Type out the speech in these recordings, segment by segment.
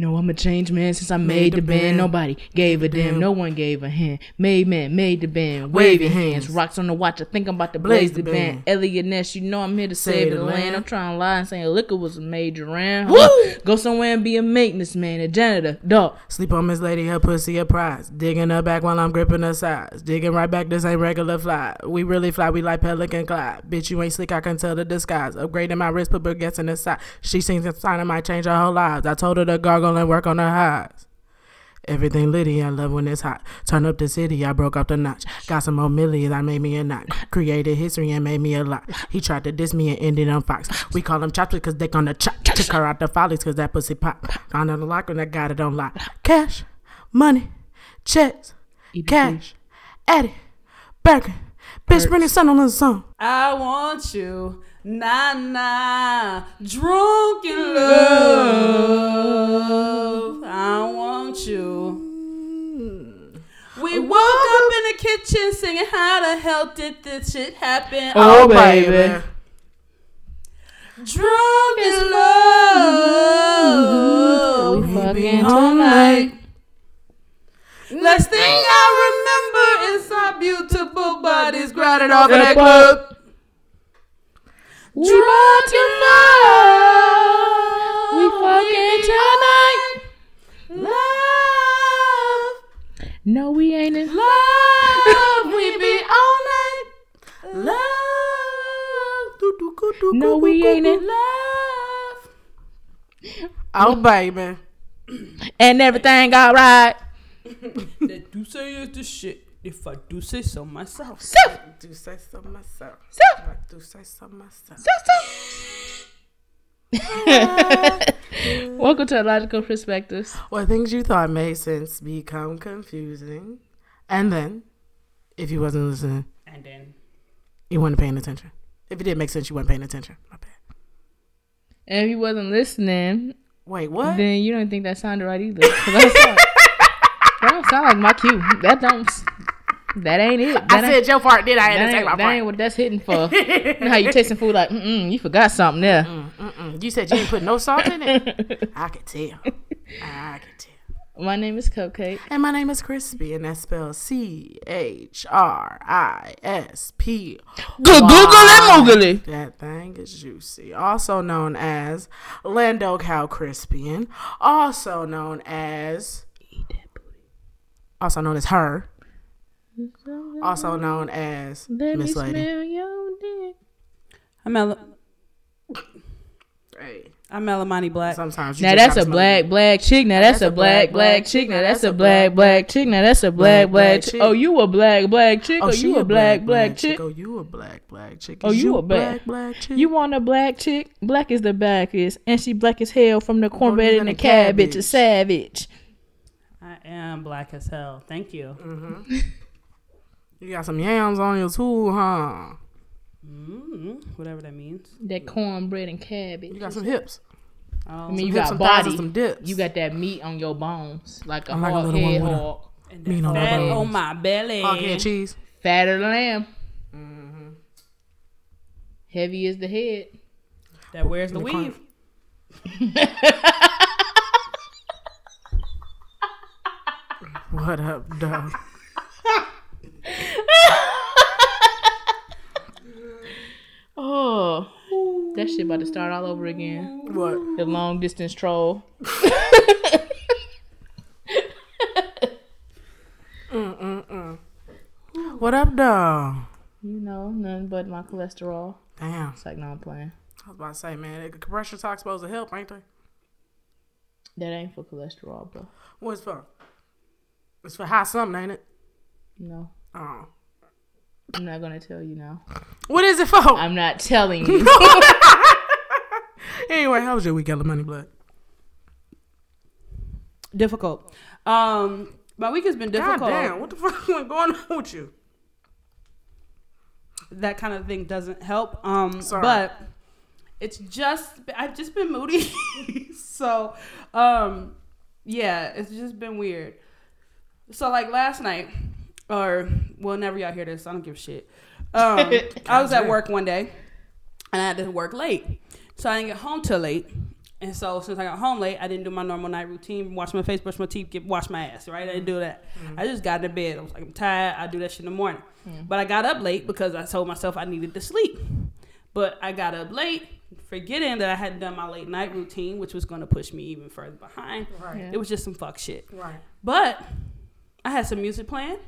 No, I'm a changed man since I made, the band. Nobody gave a damn. damn. No one gave a hand. Made man, made the band. Wave your hands. Rocks on the watch. I think I'm about to blaze, Blaze the the band. band. Eliot Ness, you know I'm here to save, the land. I'm trying to lie and saying liquor was a major round. Woo! Go somewhere and be a maintenance man, a janitor, dog. Sleep on Miss Lady, her pussy a prize. Digging her back while I'm gripping her sides. Digging right back, this ain't regular fly. We really fly, we like Pelican Clyde. Bitch, you ain't slick, I can tell the disguise. Upgrading my wrist, put baguettes in the side. She sings a sign, I might change her whole lives. I told her to gargle and work on her highs. Everything litty, I love when it's hot. Turn up the city, I broke up the notch. Got some more millions, I made me a knot. Created history and made me a lot. He tried to diss me and ended on Fox. We call him chopsticks cause they gonna chop. Took her out the follies cause that pussy pop. Found out the lock and I got it on lock. Cash, money, checks, cash, Eddie, Birkin. Bitch, bring the sun on the song. I want you, nah nah, drunk in love. I want you. We woke up in the kitchen singing, How the hell did this shit happen? Oh, oh baby. Drunk in love. We fucking all night mm. Last thing I remember is our beautiful bodies grinding off in that club. Drunk in love. We fucking tonight. Love, No, we ain't in love, we be all night. Love, No, we ain't in love. Oh, baby. And everything all right. That do say is the shit. If I do say so myself. So, Do say so myself. so, If I do say so myself. so, so. Welcome to Logical Perspectives. Well, things you thought made sense become confusing. And then, if you wasn't listening, And then you weren't paying attention. If it didn't make sense, you weren't paying attention. My bad. And if you wasn't listening, Wait, what? then you don't think that sounded right either. that, sound, that don't sound like my cue. That don't. That ain't it. That I said Joe part, did I? Didn't say ain't, my that ain't what that's hitting for. you know how you tasting food like, mm-mm, you forgot something there. Mm-mm. You said you ain't put no salt in it? I could tell. I could tell. My name is Cupcake. And my name is Chrispy, and that's spelled C H R I S P. Googly moogly. That thing is juicy. Also known as Lando Cow Crispian. Also known as. Also known as her. Also known as Let Miss Lady. smell your dick. I'm Ella. Hey, I'm Ellamani Black. sometimes you Now just a smell black black chick. Now that's a black black chick. Now that's a black black chick. Now that's a black black chick. Oh, you a black black chick? Oh, Oh, she you a black black chick? Oh, you a black black chick. Oh, you a a black- black black chick. You want a black chick? Black is the blackest, and she black as hell from the cornbread Cornbread and the and the cabbage. A cabbage. savage. I am black as hell. Thank you. Mm-hmm. You got some yams on your too, huh? mm Whatever that means. That cornbread and cabbage. You got some hips. Oh, I mean, you hips, got some body. some dips. You got that meat on your bones, like a I like a hard little one head with a- hog, and mean that on fat my bones. on my belly. hog head cheese. fatter than lamb. Mhm. Heavy is the head. That wears the The weave. What up, dog? Oh, that shit about to start all over again. What? The long distance troll. What up, dog? You know, nothing but my cholesterol. Damn. It's like, no, I'm playing. I was about to say, man, the compression talk supposed to help, ain't they? That ain't for cholesterol, bro. What's for? It's for high something, ain't it? No, Oh. I'm not gonna tell you now. What is it for? I'm not telling you. anyway, how was your week, Money Blood? Difficult. Um, my week has been difficult. God damn, what the fuck went going on with you? that kind of thing doesn't help. Um, Sorry. but it's just I've just been moody. so, um, yeah, it's just been weird. So like last night, or well, whenever y'all hear this, I don't give a shit. Um, I was at work one day, and I had to work late, so I didn't get home till late. And so since I got home late, I didn't do my normal night routine, wash my face, brush my teeth, get wash my ass, right? I didn't do mm-hmm. that. Mm-hmm. I just got into bed. I was like, I'm tired. I do that shit in the morning. Mm-hmm. But I got up late because I told myself I needed to sleep. But I got up late, forgetting that I hadn't done my late night routine, which was going to push me even further behind. Right. Yeah. It was just some fuck shit. Right. But I had some music playing.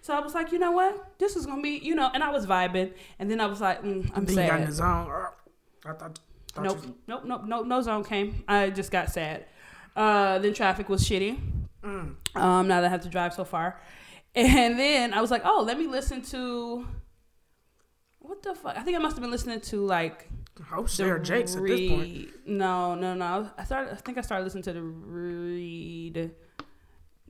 So I was like, you know what? This is gonna be, you know, and I was vibing, and then I was like, mm, I'm then you got in the sad. zone. I thought. thought Nope, you- nope, nope, nope, no zone came. I just got sad. Uh, then traffic was shitty. Mm. Um, now that I have to drive so far, and then I was like, oh, let me listen to. What the fuck? I think I must have been listening to like Oh, Sarah Jakes at this point. No, no, no. I started. I think I started listening to the read.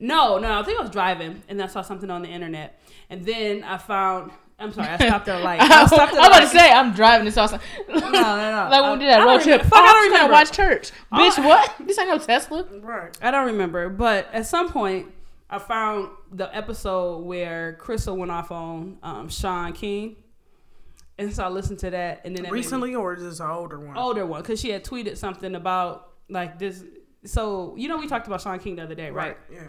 No, no. I think I was driving and I saw something on the internet, and then I found. I'm sorry. I stopped at a light. I I'm stopped at a about to say I'm driving this awesome. No, no, no. like when we did that I road trip. remember- Fuck, I don't I'm trying to remember. watch church. Bitch, what? This ain't no Tesla. Right. I don't remember, but at some point I found the episode where Crissle went off on um, Shaun King, and so I listened to that, and then that made me- Recently, or is this an older one? older one because she had tweeted something about like this. So you know we talked about Shaun King the other day, right? Yeah.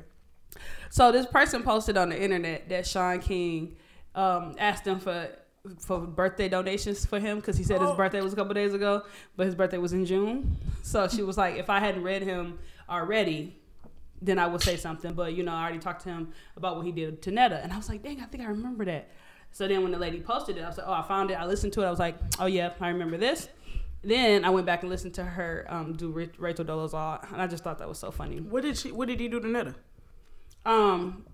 So this person posted on the internet that Shaun King um, asked them for for birthday donations for him because he said his Oh. birthday was a couple days ago, but his birthday was in June. So she was like, if I hadn't read him already, then I would say something. But you know, I already talked to him about what he did to Netta, and I was like, dang, I think I remember that. So then when the lady posted it, I was like, oh, I found it. I listened to it. I was like, oh yeah, I remember this. Then I went back and listened to her um, do Rachel Dolezal, and I just thought that was so funny. What did she? What did he do to Netta? Um,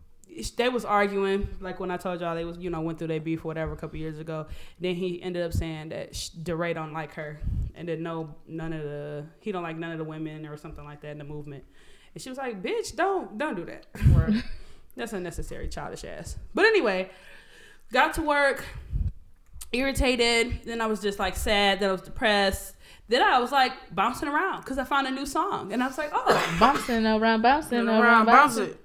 they was arguing like when I told y'all they was you know went through their beef or whatever a couple years ago. Then he ended up saying that DeRay don't like her and that no none of the he don't like none of the women or something like that in the movement. And she was like, "Bitch, don't don't do that. That's unnecessary, childish ass." But anyway, got to work, irritated. Then I was just like sad. Then I was depressed. Then I was like bouncing around because I found a new song, and I was like, "Oh." Bouncing around, bouncing around, around, bounce bouncing.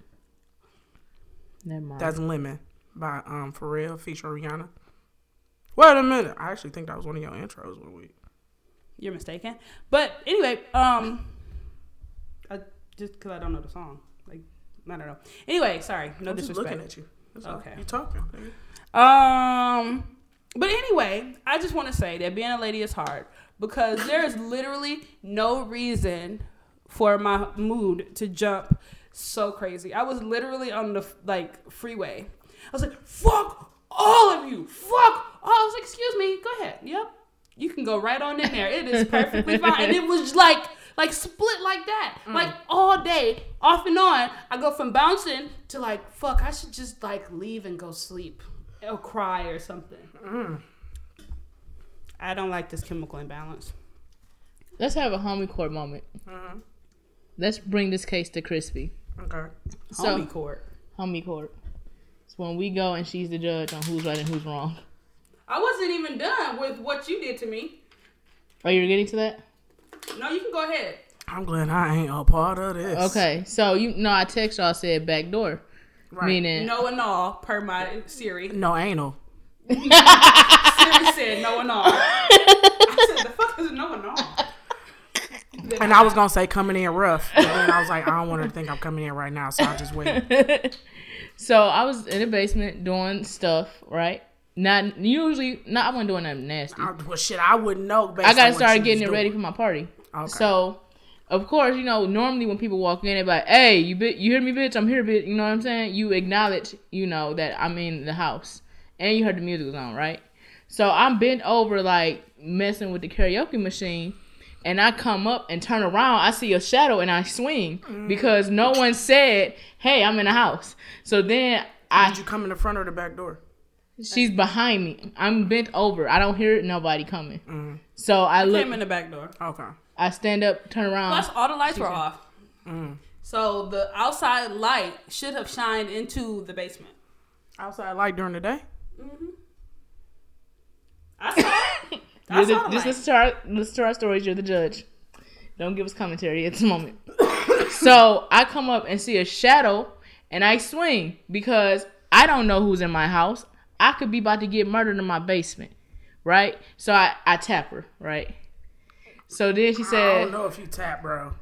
It. Never mind. That's Lemon by um Pharrell featuring Rihanna. Wait a minute. I actually think that was one of your intros one week. You're mistaken. But anyway, um, I, just because I don't know the song, like I don't know. Anyway, sorry, no I'm just disrespect. looking at you. That's. Okay. You talking? Um, but anyway, I just want to say that being a lady is hard because there is literally no reason for my mood to jump so crazy. I was literally on the like freeway. I was like, "Fuck all of you! Fuck!" All. I was like, "Excuse me, go ahead. Yep, you can go right on in there. It is perfectly fine." And it was like like split like that, like all day, off and on. I go from bouncing to like, "Fuck, I should just like leave and go sleep." or cry or something. I don't like this chemical imbalance. Let's have a homie court moment. Mhm. Let's bring this case to Chrispy. Okay. So, Homie court. homie court. It's when we go and she's the judge on who's right and who's wrong. I wasn't even done with what you did to me. Are you getting to that? No, you can go ahead. I'm glad I ain't a part of this. Okay, so you know I text y'all said back door, Right. meaning No and all, per my Siri. No anal. Siri said no and all. I said, the fuck is no and all? And I was gonna say coming in rough, but then I was like, I don't want her to think I'm coming in right now, so I'll just wait. so I was in the basement doing stuff, right? Not usually, not I wasn't doing nothing nasty. I, well, shit, I wouldn't know. I gotta start getting it ready for my party. Okay. So, of course, you know, normally when people walk in, they're like, "Hey, you bit, you hear me, bitch? I'm here, bitch." You know what I'm saying? You acknowledge, you know, that I'm in the house, and you heard the music was on, right? So I'm bent over, like messing with the karaoke machine, and I come up and turn around. I see a shadow, and I swing because no one said, "Hey, I'm in the house." So then I Did you come in the front or the back door? She's behind me. I'm bent over. I don't hear nobody coming. Mm. So I look. Came in the back door. Okay. I stand up, turn around. Plus, all the lights were off. Mm. So the outside light should have shined into the basement. Outside light during the day. Mhm. I saw it. You're the, saw the just light. listen to our listen to our stories. You're the judge. Don't give us commentary at the moment. so I come up and see a shadow, and I swing because I don't know who's in my house. I could be about to get murdered in my basement, right? So I I tap her, right? So then she said, I don't know if you tap, bro.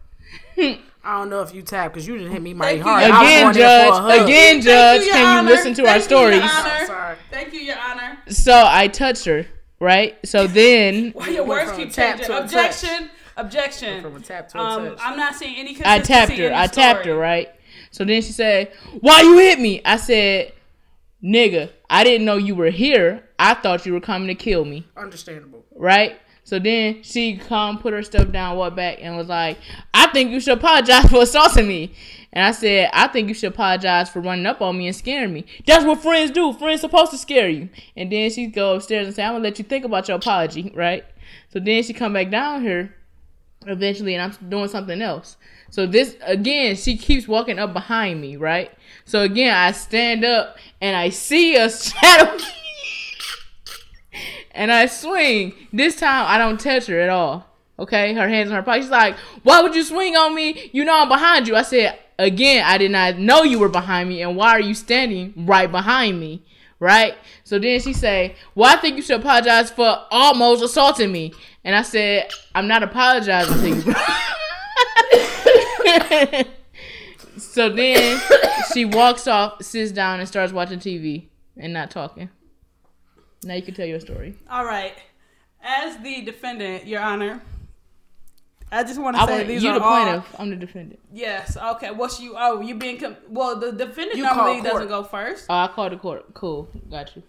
I don't know if you tap because you didn't hit me mighty Thank you, hard. Your I was again, going there for a Judge, again, Judge, you, Your can you listen to our Thank you, Your stories? Honor. Sorry. Thank you, Your Honor. So I touched her, right? So then Why your words keep changing? to a Objection. Objection. From a tap to a Um, touch. I'm not seeing any consistency I tapped her. in I the tapped her, right? So then she said, Why you hit me? I said, Nigga, I didn't know you were here. I thought you were coming to kill me, Understandable. right? So then she come put her stuff down, walked back, and was like, I think you should apologize for assaulting me. And I said, I think you should apologize for running up on me and scaring me. That's what friends do. Friends supposed to scare you. And then she go upstairs and say, I'm gonna let you think about your apology, right? So then she come back down here eventually and I'm doing something else. So this again, she keeps walking up behind me, right? So again, I stand up and I see a shadow and I swing. This time I don't touch her at all. Okay, her hands in her pocket. She's like, "Why would you swing on me? You know I'm behind you." I said, "Again, I did not know you were behind me, and why are you standing right behind me?" Right. So then she say, "Well, I think you should apologize for almost assaulting me." And I said, "I'm not apologizing to you." so then she walks off, sits down, and starts watching TV and not talking. Now you can tell your story. All right. As the defendant, Your Honor, I just want to say these you are the all. plaintiff. I'm the defendant. Yes. Okay. What's you? Oh, you being com- well? The defendant You normally doesn't go first. Oh, I called the court. Cool. Got you.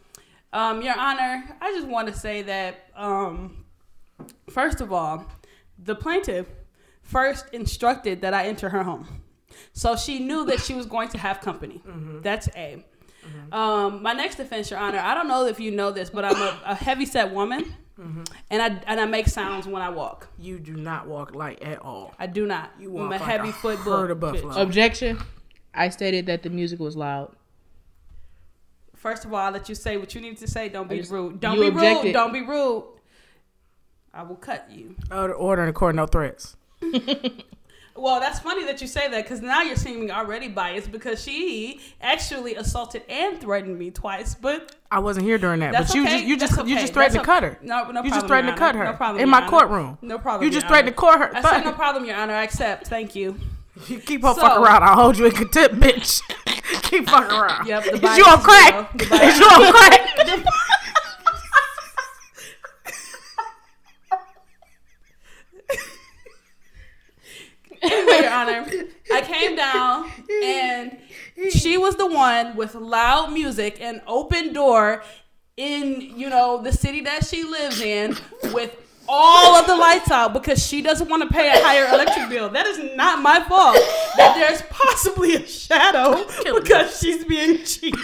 Um, Your Honor, I just want to say that, um, first of all, the plaintiff first instructed that I enter her home. So she knew that she was going to have company. That's A. Um, my next defense, Your Honor, I don't know if you know this, but I'm a, a heavy set woman, Mm-hmm. and I and I make sounds when I walk. You do not walk light at all. I do not. You I'm walk a like heavy a foot herd of buffalo. Objection. I stated that the music was loud. First of all, I'll let you say what you need to say. Don't be just- rude. Don't be objected. rude. Don't be rude. I will cut you. Order, order in the court, no threats. Well, that's funny that you say that because now you're seeming already biased because she actually assaulted and threatened me twice. But I wasn't here during that, that's but you okay. just you just That's you just threatened That's to cut her. okay. No, no problem. you just threatened to cut her No problem. in my Honor. courtroom. No problem. You just threatened to court her. I said no problem, Your Honor. I accept. Thank you. You keep on So- fucking around. I'll hold you in contempt, bitch. keep fucking around. Yep. The Is bias you on crack? The Is bias- you on crack? anyway, Your Honor, I came down and she was the one with loud music and open door in you know the city that she lives in with all of the lights out because she doesn't want to pay a higher electric bill. That is not my fault. That there's possibly a shadow Killing me. because she's being cheap.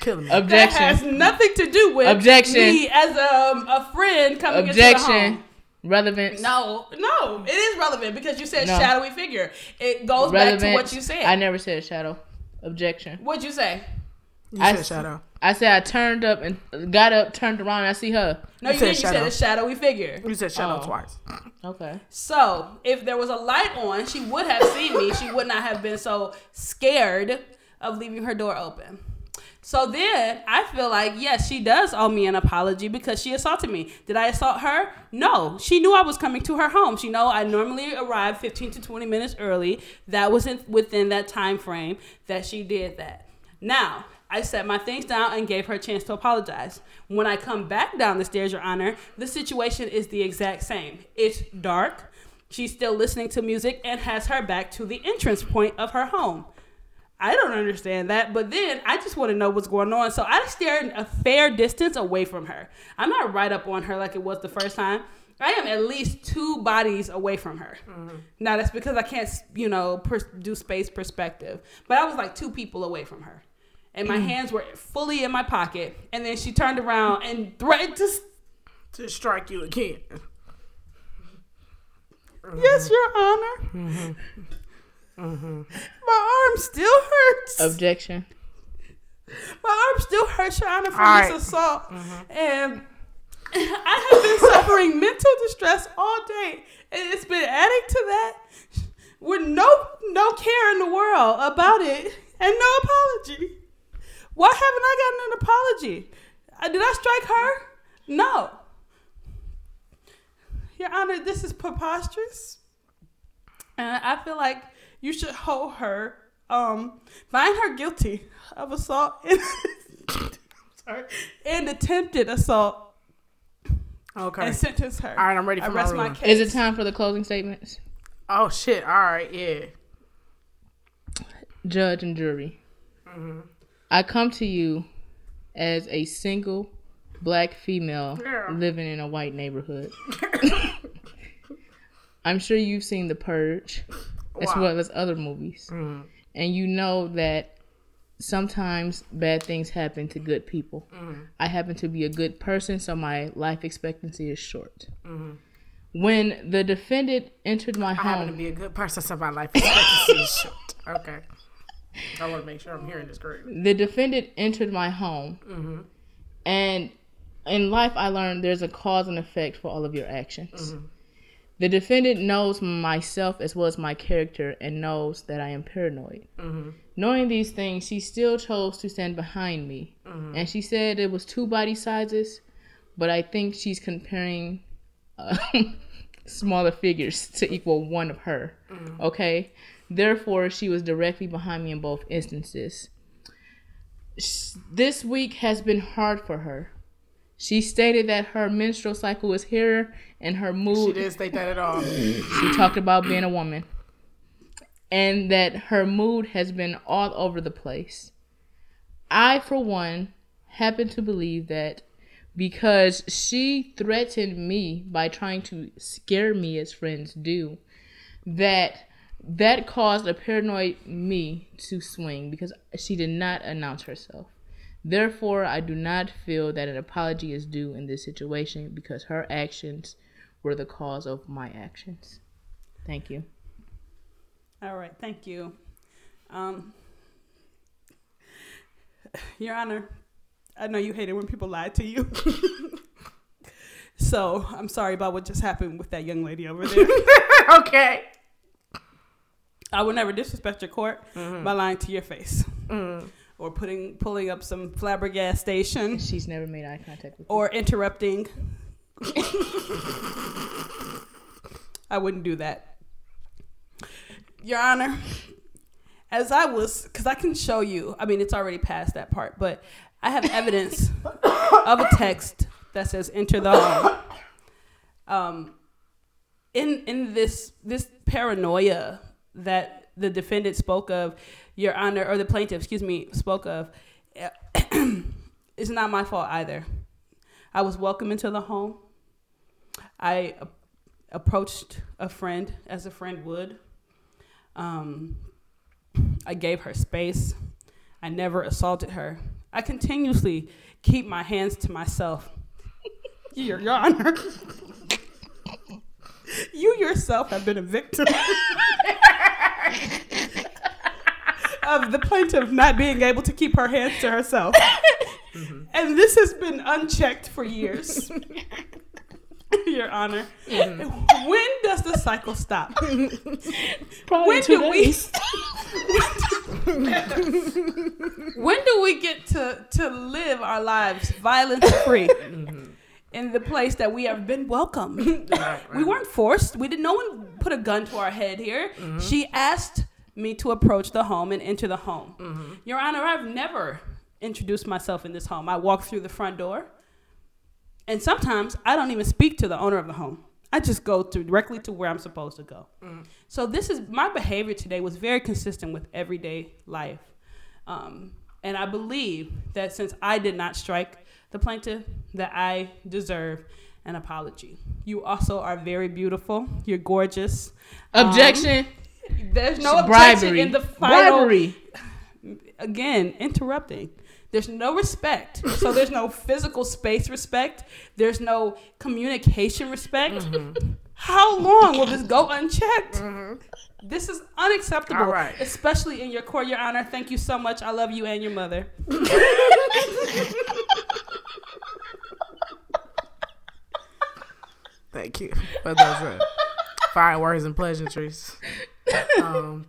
Killing me. That has nothing to do with Objection. me as a, a friend coming into the home. Relevance. No, no, it is relevant because you said No. shadowy figure. It goes back to what you said. I never said shadow. Objection. What'd you say? You I said shadow. I said I turned up and got up, turned around, and I see her. No, You you, said didn't. You said a shadowy figure. You said shadow Oh. twice. Okay. So if there was a light on, she would have seen me. She would not have been so scared of leaving her door open. So then I feel like yes, she does owe me an apology because she assaulted me. Did I assault her? No. She knew I was coming to her home. She know I normally arrive 15 to 20 minutes early. That wasn't within that time frame that she did that. Now, I set my things down and gave her a chance to apologize. When I come back down the stairs, Your Honor, the situation is the exact same. It's dark. She's still listening to music and has her back to the entrance point of her home. I don't understand that, but then I just want to know what's going on. So I stared a fair distance away from her. I'm not right up on her like it was the first time. I am at least two bodies away from her. Mm-hmm. Now that's because I can't, you know, pers- do space perspective. But I was like two people away from her, and my mm. hands were fully in my pocket. And then she turned around and threatened to. s- To strike you again. Yes, Your Honor. Mm-hmm. My arm still hurts. Objection. My arm still hurts, Your Honor, from All right. this assault. And I have been suffering mental distress all day. And it's been adding to that with no no care in the world about it and no apology. Why haven't I gotten an apology? Uh, Did I strike her? No. Your Honor, this is preposterous. And I feel like you should hold her, um, find her guilty of assault and, sorry, and attempted assault Okay. and sentence her. All right, I'm ready for I my my case. Is it time for the closing statements? Oh shit! All right, yeah. Judge and jury. I come to you as a single black female Yeah. living in a white neighborhood. I'm sure you've seen The Purge as Wow. well as other movies. Mhm. And you know that sometimes bad things happen to good people. Mm-hmm. I happen to be a good person, so my life expectancy is short. Mm-hmm. When the defendant entered my home I happen to be a good person, so my life expectancy is short. Okay. I want to make sure I'm hearing this correctly. the defendant entered my home, mm-hmm. and in life, I learned there's a cause and effect for all of your actions. The defendant knows myself as well as my character and knows that I am paranoid. Mm-hmm. Knowing these things, she still chose to stand behind me. Mm-hmm. And she said it was two body sizes, but I think she's comparing uh, smaller figures to equal one of her. Mm-hmm. Okay? Therefore, she was directly behind me in both instances. This week has been hard for her. She stated that her menstrual cycle was here and her mood. She didn't state that at all. she talked about being a woman and that her mood has been all over the place. I, for one, happen to believe that because she threatened me by trying to scare me as friends do, that that caused a paranoid me to swing because she did not announce herself. Therefore, I do not feel that an apology is due in this situation because her actions were the cause of my actions. Thank you. All right, thank you. Um, Your Honor, I know you hate it when people lie to you. so I'm sorry about what just happened with that young lady over there. okay. I would never disrespect your court Mm-hmm. by lying to your face or putting pulling up some flabbergastation She's never made eye contact with or interrupting. I wouldn't do that. Your Honor, as I was, because I can show you, I mean, it's already past that part, but I have evidence of a text that says enter the home. Um, in in this this paranoia that the defendant spoke of, Your Honor, or the plaintiff, excuse me, spoke of, it's not my fault either. I was welcome into the home. I a- approached a friend as a friend would. Um, I gave her space. I never assaulted her. I continuously keep my hands to myself. Your, Your Honor, you yourself have been a victim of the plaintiff not being able to keep her hands to herself. Mm-hmm. And this has been unchecked for years. Your Honor. Mm-hmm. When does the cycle stop? Probably When two do we days. when do we get to to live our lives violence free mm-hmm. In the place that we have been welcome? We weren't forced. We didn't. No one put a gun to our head here. Mm-hmm. She asked me to approach the home and enter the home. Mm-hmm. Your Honor, I've never introduced myself in this home. I walk through the front door, and sometimes I don't even speak to the owner of the home. I just go to, directly to where I'm supposed to go. Mm-hmm. So this is my behavior today was very consistent with everyday life, um, and I believe that since I did not strike the plaintiff, that I deserve an apology. You also are very beautiful. You're gorgeous. Um, Objection. there's no objection bribery. in the final. bribery. Again, interrupting. There's no respect. So there's no physical space respect. There's no communication respect. Mm-hmm. How long will this go unchecked? This is unacceptable, right. especially in your court, Your Honor. Thank you so much. I love you and your mother. Thank you for those fine words and pleasantries. Um,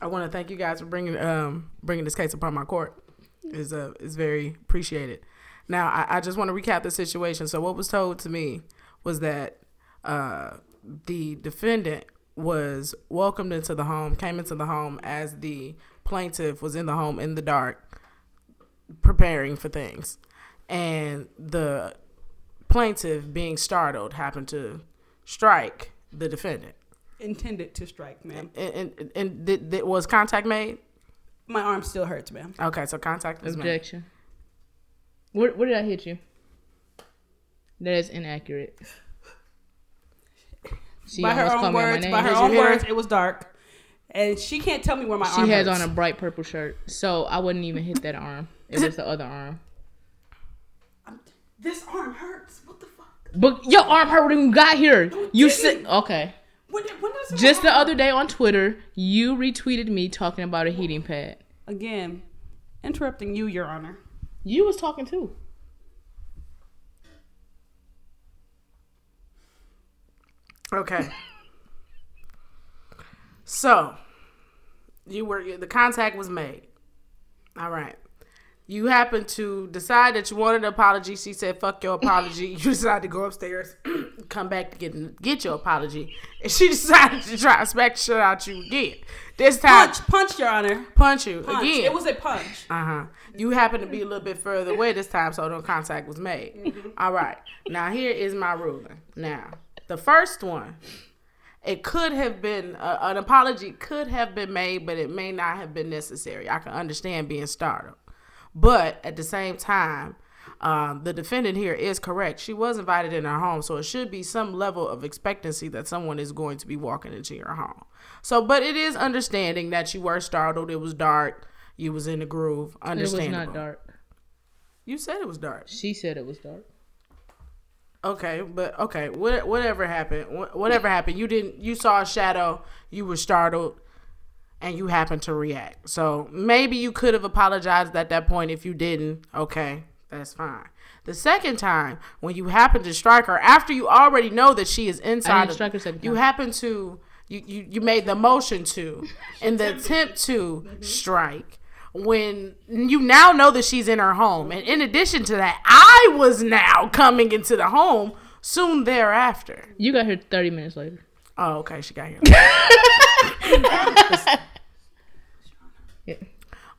I want to thank you guys for bringing um, bringing this case upon my court. is uh, is very appreciated. Now, I, I just want to recap the situation. So, what was told to me was that uh, the defendant was welcomed into the home, came into the home as the plaintiff was in the home in the dark, preparing for things, and the plaintiff, being startled, happened to strike the defendant. Intended to strike, ma'am. And, and, and did, did, was contact made? My arm still hurts, ma'am. Okay, so contact was made. Objection. Where, where did I hit you? That is inaccurate. She by her own called me out my words, by her Did own hit her? words, it was dark, and she can't tell me where my She arm She has hurts. on a bright purple shirt, so I wouldn't even hit that arm. It was the other arm. This arm hurts. What the fuck? But your arm hurt when you got here. You didn't. said okay. When, when does Just the other day on Twitter, you retweeted me talking about a heating pad. again, interrupting you, Your Honor. You was talking too. Okay. So, you were the contact was made. All right. You happen to decide that you wanted an apology. She said, "Fuck your apology." You decided to go upstairs, come back to get get your apology, and she decided to try to smack the shit out you again. This time, Punch, punch, Your Honor. punch you Punch. again. It was a punch. Uh huh. You happen to be a little bit further away this time, so no contact was made. All right. Now here is my ruling. Now the first one, it could have been uh, an apology could have been made, but it may not have been necessary. I can understand being startled, but at the same time. Um, the defendant here is correct. She was invited in her home, so it should be some level of expectancy that someone is going to be walking into your home. So, but it is understanding that you were startled. It was dark. You was in the groove. Understandable. It was not dark. You said it was dark. She said it was dark. Okay, but okay, what, whatever happened, whatever happened, you didn't. You saw a shadow. You were startled, and you happen to react. So maybe you could have apologized at that point. If you didn't, okay, that's fine. The second time, when you happen to strike her after you already know that she is inside, of- her you happen to you, you you made the motion to, in the attempt to mm-hmm. strike. When you now know that she's in her home, and in addition to that, I was now coming into the home soon thereafter. You got here 30 minutes later. Oh, okay, she got here.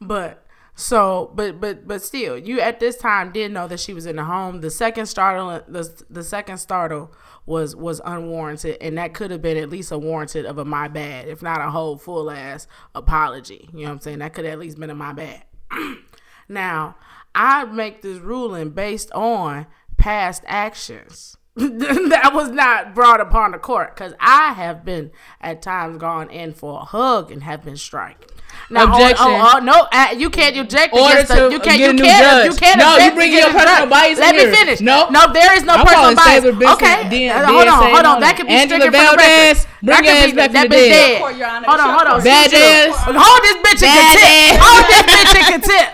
But so, but but but still, you at this time did know that she was in the home. The second startle, the the second startle was was unwarranted, and that could have been at least a warranted of a my bad, if not a whole full ass apology. You know what I'm saying? That could at least been a my bad. now, I make this ruling based on past actions. that was not brought upon the court because I have been at times gone in for a hug and have been strike. Now, oh, Objection. Oh, oh, no, uh, you can't object Order against the, you can't you can't judge. you can't No, you bring against your personal bias Let in me here. finish. Nope. no, there is no I'm personal bias. Saber Benson Okay, D- Uh, hold on, hold on. on That could be Angela stricken from the record. bring That could be back that from the bitch dead. dead. Court, Your Honor. Hold on, hold on. court. Bad ass. Hold this bitch in contempt. Hold this bitch in contempt.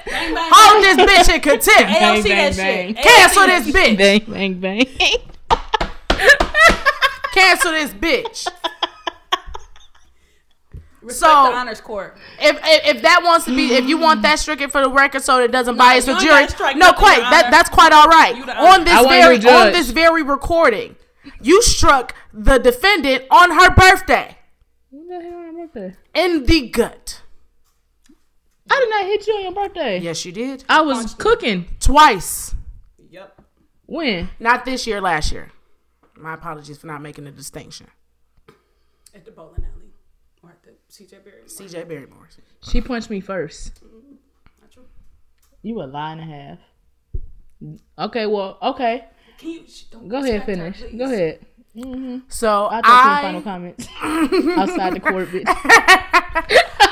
Hold this bitch in contempt. They bang, that bang. shit. Cancel this bitch. Bang, bang, bang. Cancel this bitch. Respect So- the honors court. If, if if that wants to be, if you want that stricken for the record, so it doesn't bias the jury, no, quite. That Honor. that's quite all right. On this very on this very recording, you struck the defendant on her birthday What the hell on your birthday? in the gut. I did not hit you on your birthday. Yes, you did I was cooking. twice. Yep. When? Not this year, last year. My apologies for not making the distinction. At the bowling alley. Or at the CJ Berry. C.J. Barrymore. She punched me first. Mm-hmm. Not true. You a lie and a half. Okay, well, okay. Can you sh- don't Go ahead, respect her, finish. please. Go ahead. Mm-hmm. So I'll talk to you in I, final comments. Outside the court, bitch.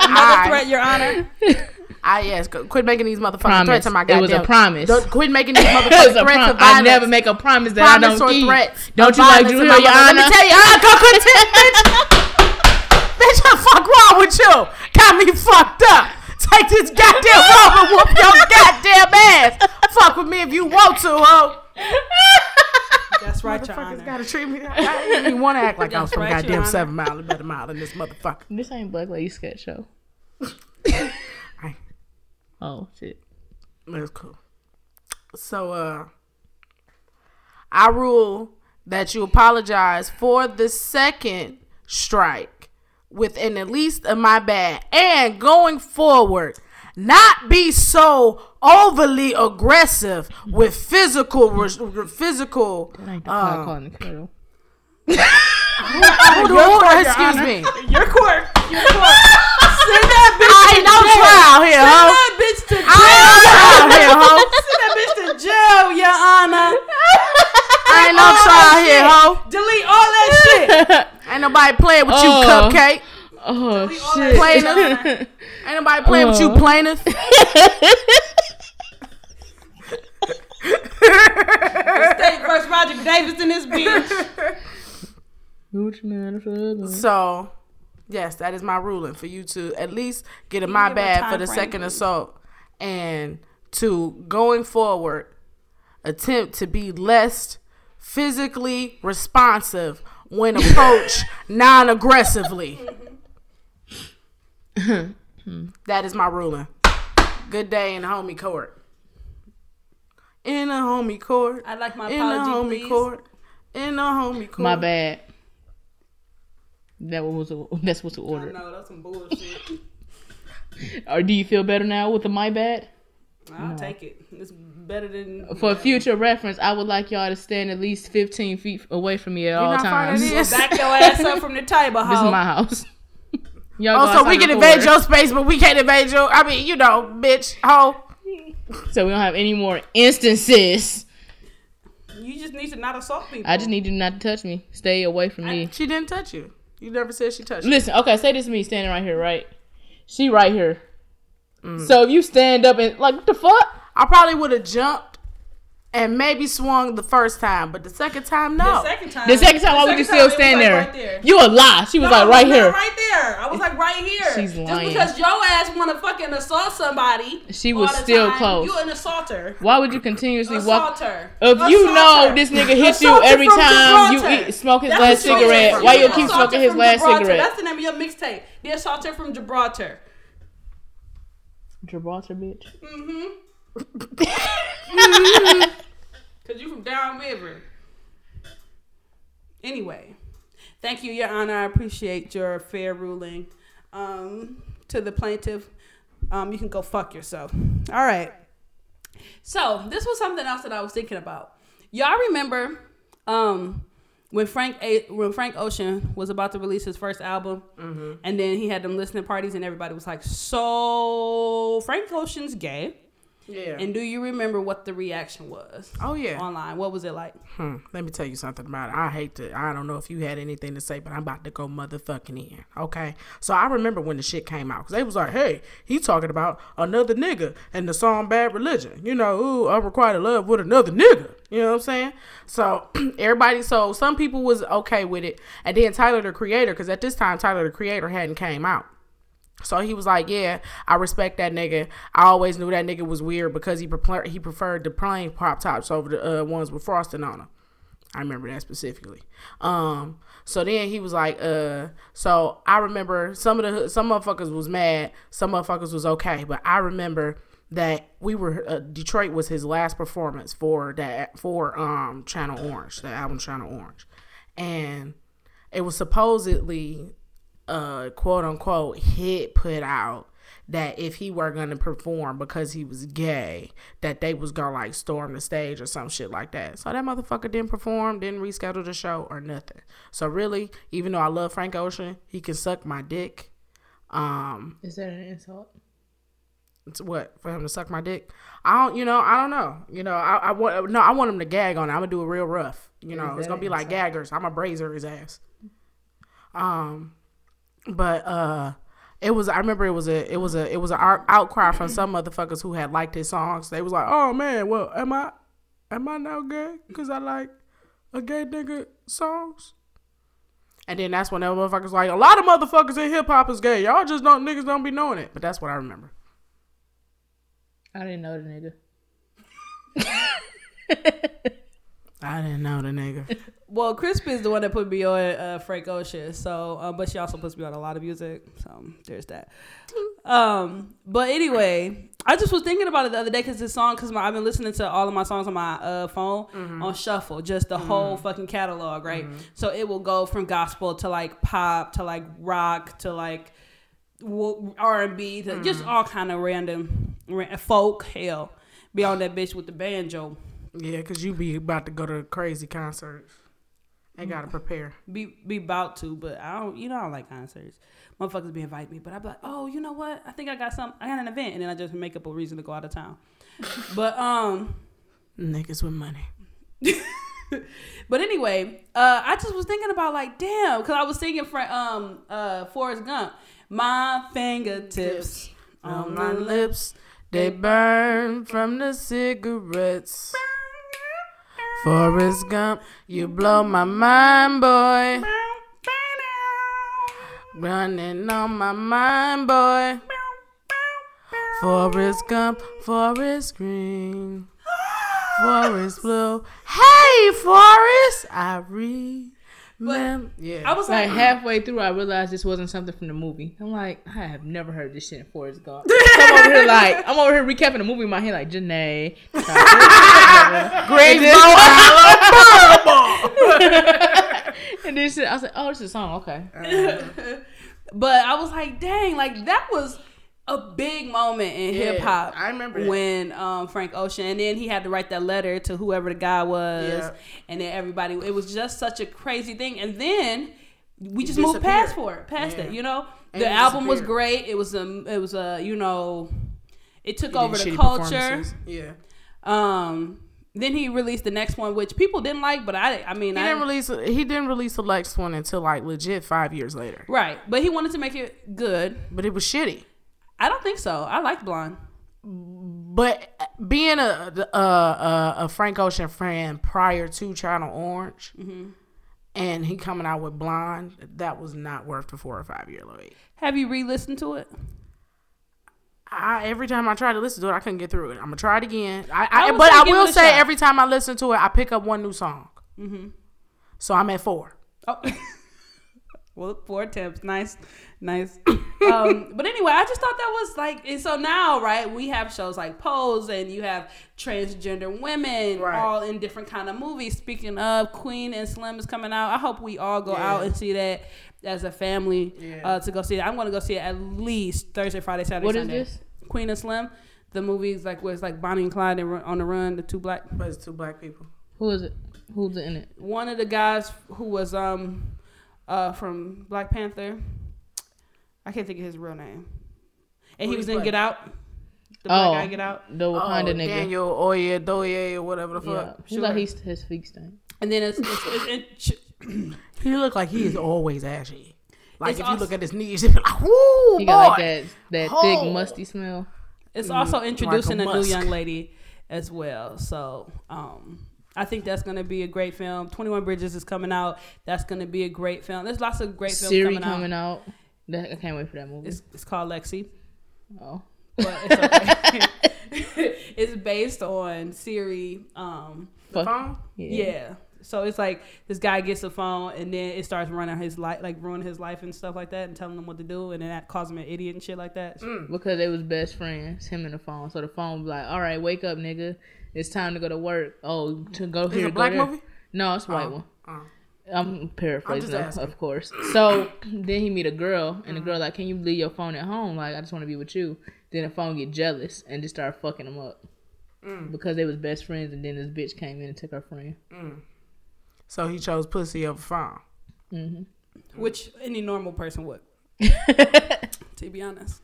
Another I, threat, Your Honor. I yes, qu- quit making these motherfucking Promise. threats to my It goddamn. was a promise. Don't quit making these It motherfucking was threats prom- of I never make a promise that I don't or keep. threats. Don't you like violence Drew in Hill, my Your mother- Honor? Let me tell you, uh, I go content, bitch. bitch, what the fuck wrong with you? Got me fucked up. Take this goddamn robe and whoop your goddamn ass. Fuck with me if you want to, ho. That's right, Your Motherfuckers Honor. gotta treat me. I didn't even want to act like I was from right, goddamn Seven Mile and Better Mile than this motherfucker. This ain't Black Lady Sketch Show. Right. Oh shit. That's cool. So uh I rule that you apologize for the second strike within at least a my bad and going forward not be so overly aggressive with physical res- physical Ain't the um, calling the kettle. hold on, excuse me Your court. Your court. Send that bitch I to ain't no jail. trial here Send ho that bitch to I ain't no jail. trial here ho Send that bitch to jail, Your Honor. I ain't no trial here shit. ho Delete all that shit. ain't nobody playing with you Oh. cupcake Oh Delete all shit. that shit, Plaintiff. Ain't nobody playing with you Oh. plaintiff State versus Roger Davis in this bitch. Hooch man, shut up. So, yes, that is my ruling for you to at least get a my give a bad for the second please. assault and to going forward attempt to be less physically responsive when approached non-aggressively. that is my ruling. Good day in the homie court. In the homie court. I'd like my in the apology, homie please. court. In the homie court. My bad. That was that's what's I ordered. No, that's some bullshit. Or do you feel better now with the my bad? I'll take it. It's better than For future reference, I would like y'all to stand at least 15 feet away from me at all not times. This back your ass up from the table, is hoe. my house. y'all Oh, so we can invade your space, but we can't invade your. I mean, you know, bitch, hoe. So we don't have any more instances. You just need to not assault people. I just need you not to touch me. Stay away from me. She didn't touch you. You never said she touched. Listen, okay, say this to me standing right here, right? She right here. Mm. So if you stand up and like what the fuck? I probably would have jumped and maybe swung the first time, but the second time, no. The second time. The second time, why would you still stand there? like, Right there. You a lie. She was No, like right not here. Right there. I was like right here. She's lying. Just because your ass want to fucking assault somebody. She all was the still time, close. You an assaulter. Why would you continuously walk? Assaulter. If you know this nigga hit you every time you eat, smoke his That's last cigarette, from why you keep smoking Assaulter his from last Gibraltar. cigarette? That's the name of your mixtape. The assaulter from Gibraltar. Gibraltar, bitch. Mm-hmm. Cause you from downriver. Anyway, thank you, Your Honor. I appreciate your fair ruling. Um, to the plaintiff, um, you can go fuck yourself. All right. So this was something else that I was thinking about. Y'all remember um, when Frank A- when Frank Ocean was about to release his first album, and then he had them listening parties, and everybody was like, "So Frank Ocean's gay." Yeah. And do you remember what the reaction was? oh, yeah. online. What was it like? Hmm. Let me tell you something about it. I hate to. I don't know if you had anything to say, but I'm about to go motherfucking in. Okay. So I remember when the shit came out because they was like, "Hey, he talking about another nigga and the song Bad Religion." You know, ooh, unrequited love with another nigga. You know what I'm saying? So everybody. So some people was okay with it, and then Tyler the Creator, because at this time Tyler the Creator hadn't came out. So he was like, "Yeah, I respect that nigga. I always knew that nigga was weird because he prefer- he preferred the plain Pop-Tarts over the uh, ones with frosting on them. I remember that specifically. Um, so then he was like, uh, so I remember some of the some motherfuckers was mad, some motherfuckers was okay, but I remember that we were uh, Detroit was his last performance for that for um Channel Orange, the album Channel Orange, and it was supposedly uh quote unquote hit put out that if he were gonna perform because he was gay, that they was gonna like storm the stage or some shit like that. So that motherfucker didn't perform, didn't reschedule the show or nothing. So really, even though I love Frank Ocean, he can suck my dick. Um, Is that an insult? it's what for him to suck my dick? I don't, you know, I don't know. You know, I, I want no, I want him to gag on it. I'm gonna do it real rough. You know, it's gonna be like gaggers. I'm a brazier his ass. Um, but uh, it was. I remember it was a, it was a, it was an outcry from some motherfuckers who had liked his songs. They was like, "Oh man, well, am I, am I now gay? Cause I like a gay nigga songs." And then that's when that motherfuckers like a lot of motherfuckers in hip hop is gay. Y'all just don't niggas don't be knowing it. But that's what I remember. I didn't know the nigga. I didn't know the nigga. Well, Chrispy is the one that put me on uh, Frank Ocean. So, uh, but she also puts me on a lot of music. So there's that. Um, but anyway, I just was thinking about it the other day because this song, because I've been listening to all of my songs on my uh, phone on shuffle, just the whole fucking catalog, right? So it will go from gospel to like pop to like rock to like R and B to just all kind of random ra- folk. Hell, be on that bitch with the banjo. Yeah, cause you be about to go to crazy concerts. I gotta prepare. be be about to, but I don't. You know, I don't like concerts. Motherfuckers be inviting me, but I be like, oh, you know what? I think I got some. I got an event, and then I just make up a reason to go out of town. but um, Niggas with money. but anyway, uh, I just was thinking about like, damn, because I was singing for um uh Forrest Gump, my fingertips On my lips, they burn from the cigarettes. Forrest Gump, you blow my mind, boy. Running on my mind, boy. Forrest Gump, Forest Green, Forest Blue. Hey, Forrest, I remember. Yeah, I was Like like, halfway through, I realized this wasn't something from the movie. I'm like, I have never heard this shit in Forrest Gump. So I'm over here like, I'm over here recapping the movie in my head like Janae, Great and then shit. I was like, oh, this is a song. Okay, but I was like, dang, like that was a big moment in Yeah, hip hop. I remember when um, Frank Ocean, and then he had to write that letter to whoever the guy was, Yeah. and then everybody. It was just such a crazy thing, and then we just moved past for it, past Yeah. it. You know, And the album was great. It was um, it was a you know, it took over the culture. Yeah. Um, then he released the next one, which people didn't like, but I, I mean, He I didn't release. He didn't release the next one until like legit five years later. right, but he wanted to make it good. But it was shitty. I don't think so. I like Blonde. But being a a, a, a Frank Ocean fan prior to Channel Orange, Mm-hmm. and he coming out with Blonde, that was not worth the four or five year wait. Have you re-listened to it? I every time I try to listen to it, I couldn't get through it. I'm gonna try it again. I, I I, but I will say shot. every time I listen to it, I pick up one new song. Mm-hmm. So I'm at four. Oh. well, four attempts. Nice, nice. um, but anyway, I just thought that was like, and so now, right? We have shows like Pose, and you have transgender women, Right. all in different kind of movies. Speaking of, Queen and Slim is coming out. I hope we all go Yeah. out and see that as a family Yeah. uh, to go see it. I'm going to go see it at least Thursday, Friday, Saturday, What is Sunday. this? Queen and Slim. The movies like where it's like Bonnie and Clyde and on the run, the two black But it's two black people. who is it? Who's in it? one of the guys who was um uh from Black Panther. I can't think of his real name. And Who he he was in play? Get Out. The Oh. black guy Get Out. The Wakanda oh, nigga. Daniel Oye Doye or whatever the Yeah, fuck. he's like he's his feet stink. And then it's, it's, it's, it's He look like he is always ashy. Like It's if you look at his knees, you be like, "Whoo, He boy!" got like that that Oh. thick musty smell. it's also introducing like a a new young lady as well. So um I think that's gonna be a great film. Twenty One Bridges is coming out. That's gonna be a great film. There's lots of great films Siri coming, coming out. out. That, I can't wait for that movie. It's, it's called Jexi. oh, But it's okay. it's based on Siri. Um, The fuck phone? Yeah. So it's like this guy gets a phone and then it starts running his life, like ruining his life and stuff like that, and telling him what to do, and then that calls him an idiot and shit like that. because they was best friends, him and the phone. So the phone was like, "All right, wake up, nigga. It's time to go to work. Oh, to go here, it a go black there." movie? No, it's a white Oh, one. oh. I'm paraphrasing, just of- of course. So then he meet a girl, and the Mm. girl like, "Can you leave your phone at home? Like, I just want to be with you." Then the phone get jealous and just start fucking him up Mm. because they was best friends, and then this bitch came in and took her friend. So he chose pussy over phone. Which any normal person would, to be honest.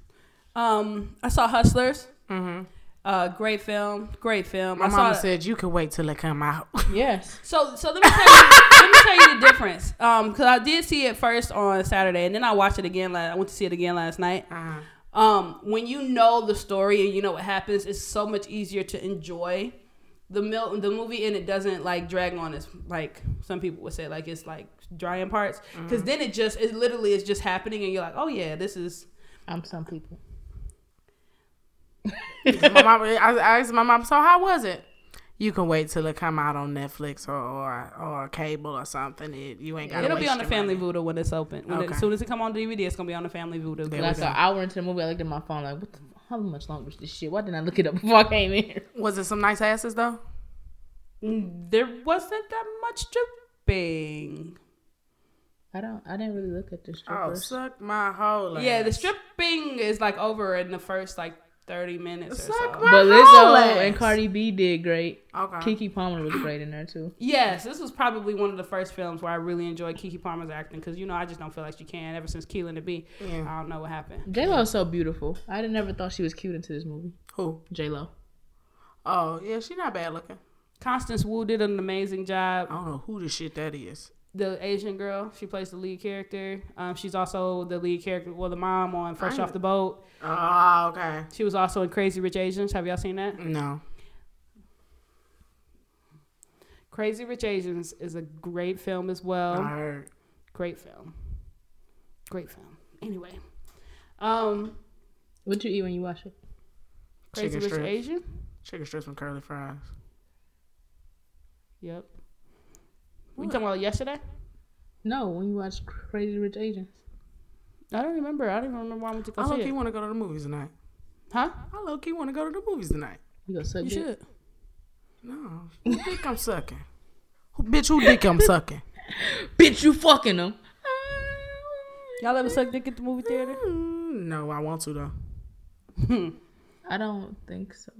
Um, I saw Hustlers. Mm-hmm. Uh, great film, great film. My I saw mama said you could wait till it come out. Yes. So, so let me tell you, let me tell you the difference. Um, because I did see it first on Saturday, and then I watched it again. Last, I went to see it again last night. Uh-huh. Um, when you know the story and you know what happens, it's so much easier to enjoy the mil- the movie, and it doesn't like drag on as like some people would say, like it's like dry in parts. Because then it just it literally is just happening, and you're like, oh yeah, this is. I'm some people. My mom, I I asked my mom, so how was it? You can wait till it come out on Netflix or or, or cable or something. It, you ain't got. It'll be on the Family Voodoo when it's open. When it, Okay. as soon as it come on DVD, it's gonna be on the Family Voodoo. There Like an hour into the movie, I looked at my phone like, what the, how much longer is this shit? Why didn't I look it up before I came in here? Was it some nice asses though? Mm, There wasn't that much dripping. I don't. I didn't really look at the strippers. Oh, strippers. suck my whole. Yeah, the stripping is like over in the first like thirty minutes or Suck so. my- but whole Lizzo ass. and Cardi B did great. Okay. Keke Palmer was great in there too. Yes, this was probably one of the first films where I really enjoyed Keke Palmer's acting because you know I just don't feel like she can. Ever since Keelan the B, Yeah. I don't know what happened. J Lo is so beautiful. I didn't never thought she was cute into this movie. Who? J Lo. Oh yeah, she not bad looking. Constance Wu did an amazing job. I don't know who the shit that is. The Asian girl, she plays the lead character. Um, she's also the lead character, well, the mom on Fresh I- Off the Boat. Oh, okay. She was also in Crazy Rich Asians. Have y'all seen that? No. Crazy Rich Asians is a great film as well. I well. heard. Great film. Great film. Anyway, um, What you eat when you watch it? Crazy Chicken Rich strips. Asian. Chicken strips and curly fries. Yep. What? You talking about yesterday? No, when you watch Crazy Rich Asians. I don't remember. I don't even remember why I went to go I see low key want to go to the movies tonight. Huh? I low key want to go to the movies tonight. You go suck You dick? should. No, who dick I'm sucking? Who bitch? Who dick I'm sucking? Bitch, you fucking them. Y'all ever suck dick at the movie theater? Mm, no, I want to though. I don't think so.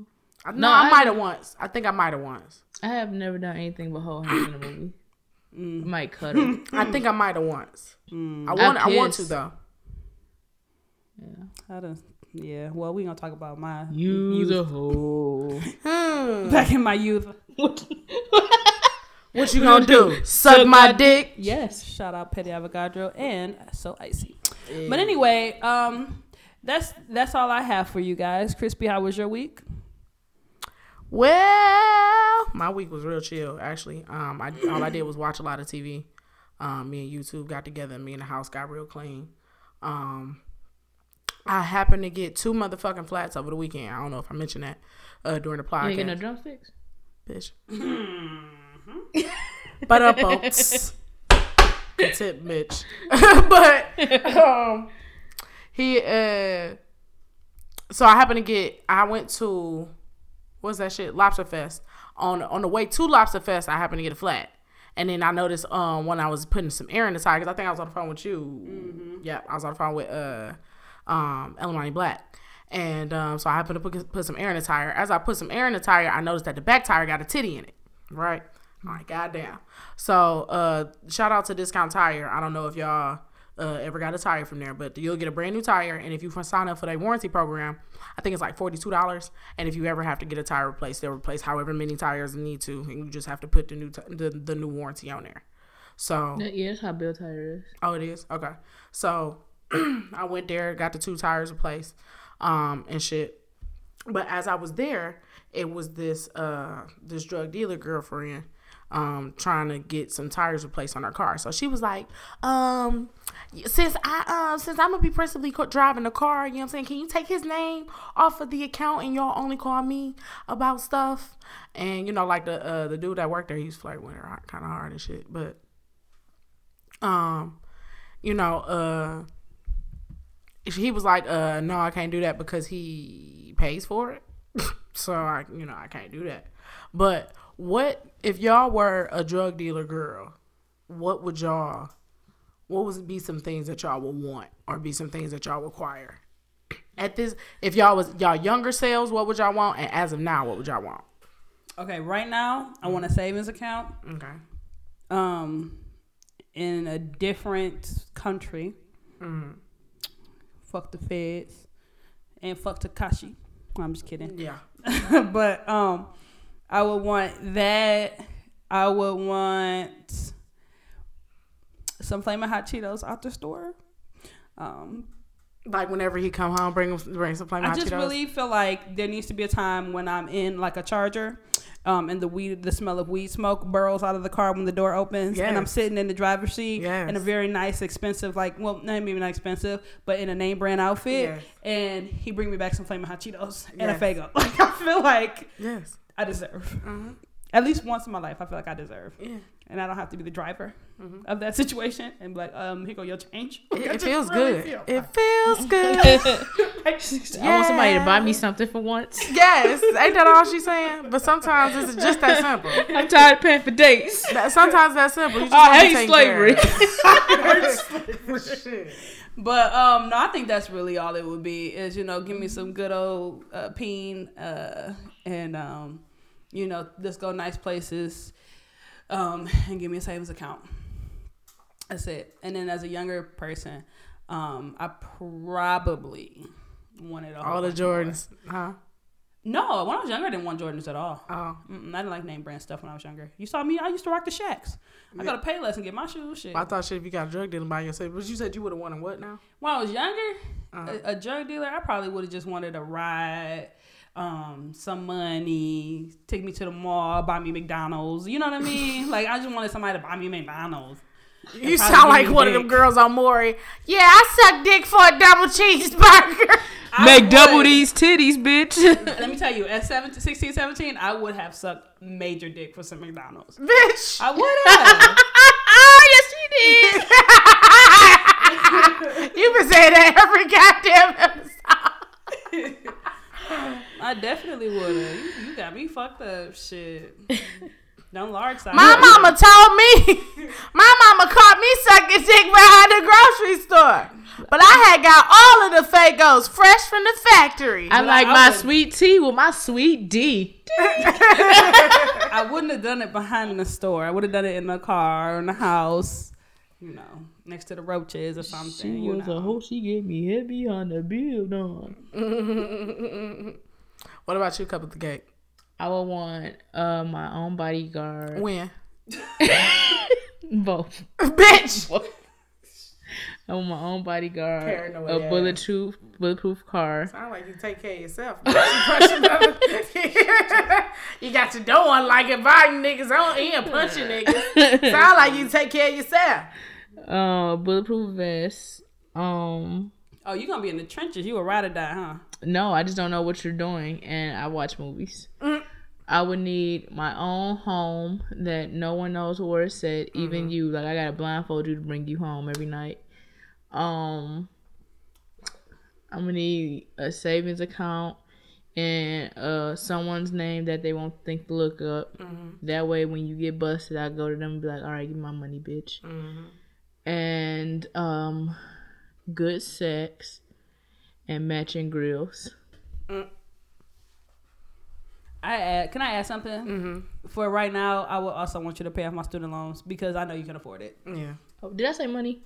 I, no, No, I, I- might have once. I think I might have once. I have never done anything but hold hands in a movie. Mm. I might cuddle. I think I might have once. Mm. I want. I, want to though. yeah. I don't. Yeah. Well, we gonna talk about my You youth. the hoe. Hmm. back in my youth. What you gonna do? Suck my dick? yes. Shout out Petty Avogadro and So Icy. But anyway, um, that's that's all I have for you guys. Chrispy, how was your week? Well, my week was real chill actually. Um, I all I did was watch a lot of TV. Um, me and YouTube got together. Me and the house got real clean. Um, I happened to get two motherfucking flats over the weekend. I don't know if I mentioned that uh, during the You ain't podcast. no drumsticks? bitch. but up, folks. Tip, bitch. but um, he uh, so I happened to get. I went to what's that shit? Lobster Fest. On on the way to Lobster Fest, I happened to get a flat. And then I noticed um when I was putting some air in the tire, because I think I was on the phone with you. Yeah, I was on the phone with uh um Ellamani Black. And um, so I happened to put, put some air in the tire. As I put some air in the tire, I noticed that the back tire got a titty in it. Right? I'm like, goddamn. So uh shout out to Discount Tire. I don't know if y'all uh, ever got a tire from there, but you'll get a brand new tire. And if you sign up for their warranty program, I think it's like forty two dollars. And if you ever have to get a tire replaced, they'll replace however many tires you need to, and you just have to put the new t- the, the new warranty on there. So Yeah, that's how Bill Tire is. Oh, it is okay. So I went there, got the two tires replaced, um, and shit. But as I was there, it was this uh this drug dealer girlfriend um trying to get some tires replaced on her car. So she was like, um, since I uh since I'm gonna be principally co- driving the car, you know what I'm saying? Can you take his name off of the account and y'all only call me about stuff? And you know, like the uh the dude that worked there, he's flirting with her kind of hard and shit, but um you know, uh, he was like, uh, no, I can't do that because he pays for it. so I, you know, I can't do that. But what if y'all were a drug dealer girl? What would y'all? What would be some things that y'all would want, or be some things that y'all require? At this, if y'all was y'all younger selves, what would y'all want? And as of now, what would y'all want? Okay, right now I want a savings account. Okay. Um, in a different country. Mm-hmm. Fuck the feds and fuck Tekashi. I'm just kidding. Yeah. but um, I would want that. I would want some flaming hot Cheetos out the store. Um, Like whenever he come home, bring him, bring some flaming I hot Cheetos. I just really feel like there needs to be a time when I'm in like a charger. Um, and the weed, the smell of weed smoke burrows out of the car when the door opens, and I'm sitting in the driver's seat Yes. in a very nice, expensive, like well, not even not expensive, but in a name brand outfit, Yes. and he bring me back some flaming hot Cheetos and a Yes. Faygo. Like I feel like yes. I deserve. hmm At least once in my life, I feel like I deserve, Yeah. and I don't have to be the driver of that situation and be like, um, here go your change. It, it Just feels really good. feel It feels good. I want somebody to buy me something for once. yes, ain't that all she's saying? But sometimes it's just that simple. I'm tired of paying for dates. That- Sometimes that's simple. You just I wanna hate taken slavery. care of. Shit. But um, no, I think that's really all it would be. Is you know, give me some good old uh, peen, uh, and um, you know, just go nice places, um, and give me a savings account. That's it. And then as a younger person, um, I probably wanted All the bunch more. Jordans, huh? No, when I was younger, I didn't want Jordans at all. Oh, Mm-mm, I didn't like name brand stuff when I was younger. You saw me; I used to rock the Shaqs. I got to pay less and get my shoes. Shit. I thought shit. If you got a drug dealer by yourself, but you said you would have wanted what now? when I was younger, Uh-huh. a, a drug dealer, I probably would have just wanted a ride, um, some money, take me to the mall, buy me McDonald's. You know what I mean? like I just wanted somebody to buy me McDonald's. You sound like give me one of them girls on Maury. Yeah, I suck dick for a double cheeseburger. I Make would. double these titties, bitch. Let me tell you, at 17, 16, 17, I would have sucked major dick for some McDonald's. Bitch. I would have. oh, yes, you did. You've been saying that every goddamn episode. I definitely would have. You, you got me fucked up. Shit. Don't large side. My mama told me, my mama caught me sucking dick behind the grocery store. But I had got all of the Faygos fresh from the factory. I like I my sweet tea with my sweet D. I wouldn't have done it behind the store. I would have done it in the car or in the house. You know, next to the roaches or something. She you was know. a hoe. She gave me head behind the building. What about you, cup of the cake? I would want uh, my own bodyguard. When? Both. Bitch. I want my own bodyguard. Paranoid a bulletproof bulletproof car. Sound like you take care of yourself. you got your door unlike inviting niggas on in punching niggas. Sound like you take care of yourself. Uh, bulletproof vest. Um, Oh, you're gonna be in the trenches. You a ride or die, huh? no, I just don't know what you're doing, and I watch movies. Mm. I would need my own home that no one knows where it's at, even Mm-hmm. you. Like I gotta blindfold you to bring you home every night. Um, I'm gonna need a savings account and uh someone's name that they won't think to look up. Mm-hmm. That way, when you get busted, I go to them and be like, "All right, give me my money, bitch." Mm-hmm. And um, good sex and matching grills. I add, can I add something? Mm-hmm. For right now, I would also want you to pay off my student loans because I know you can afford it. Yeah. Oh, did I say money?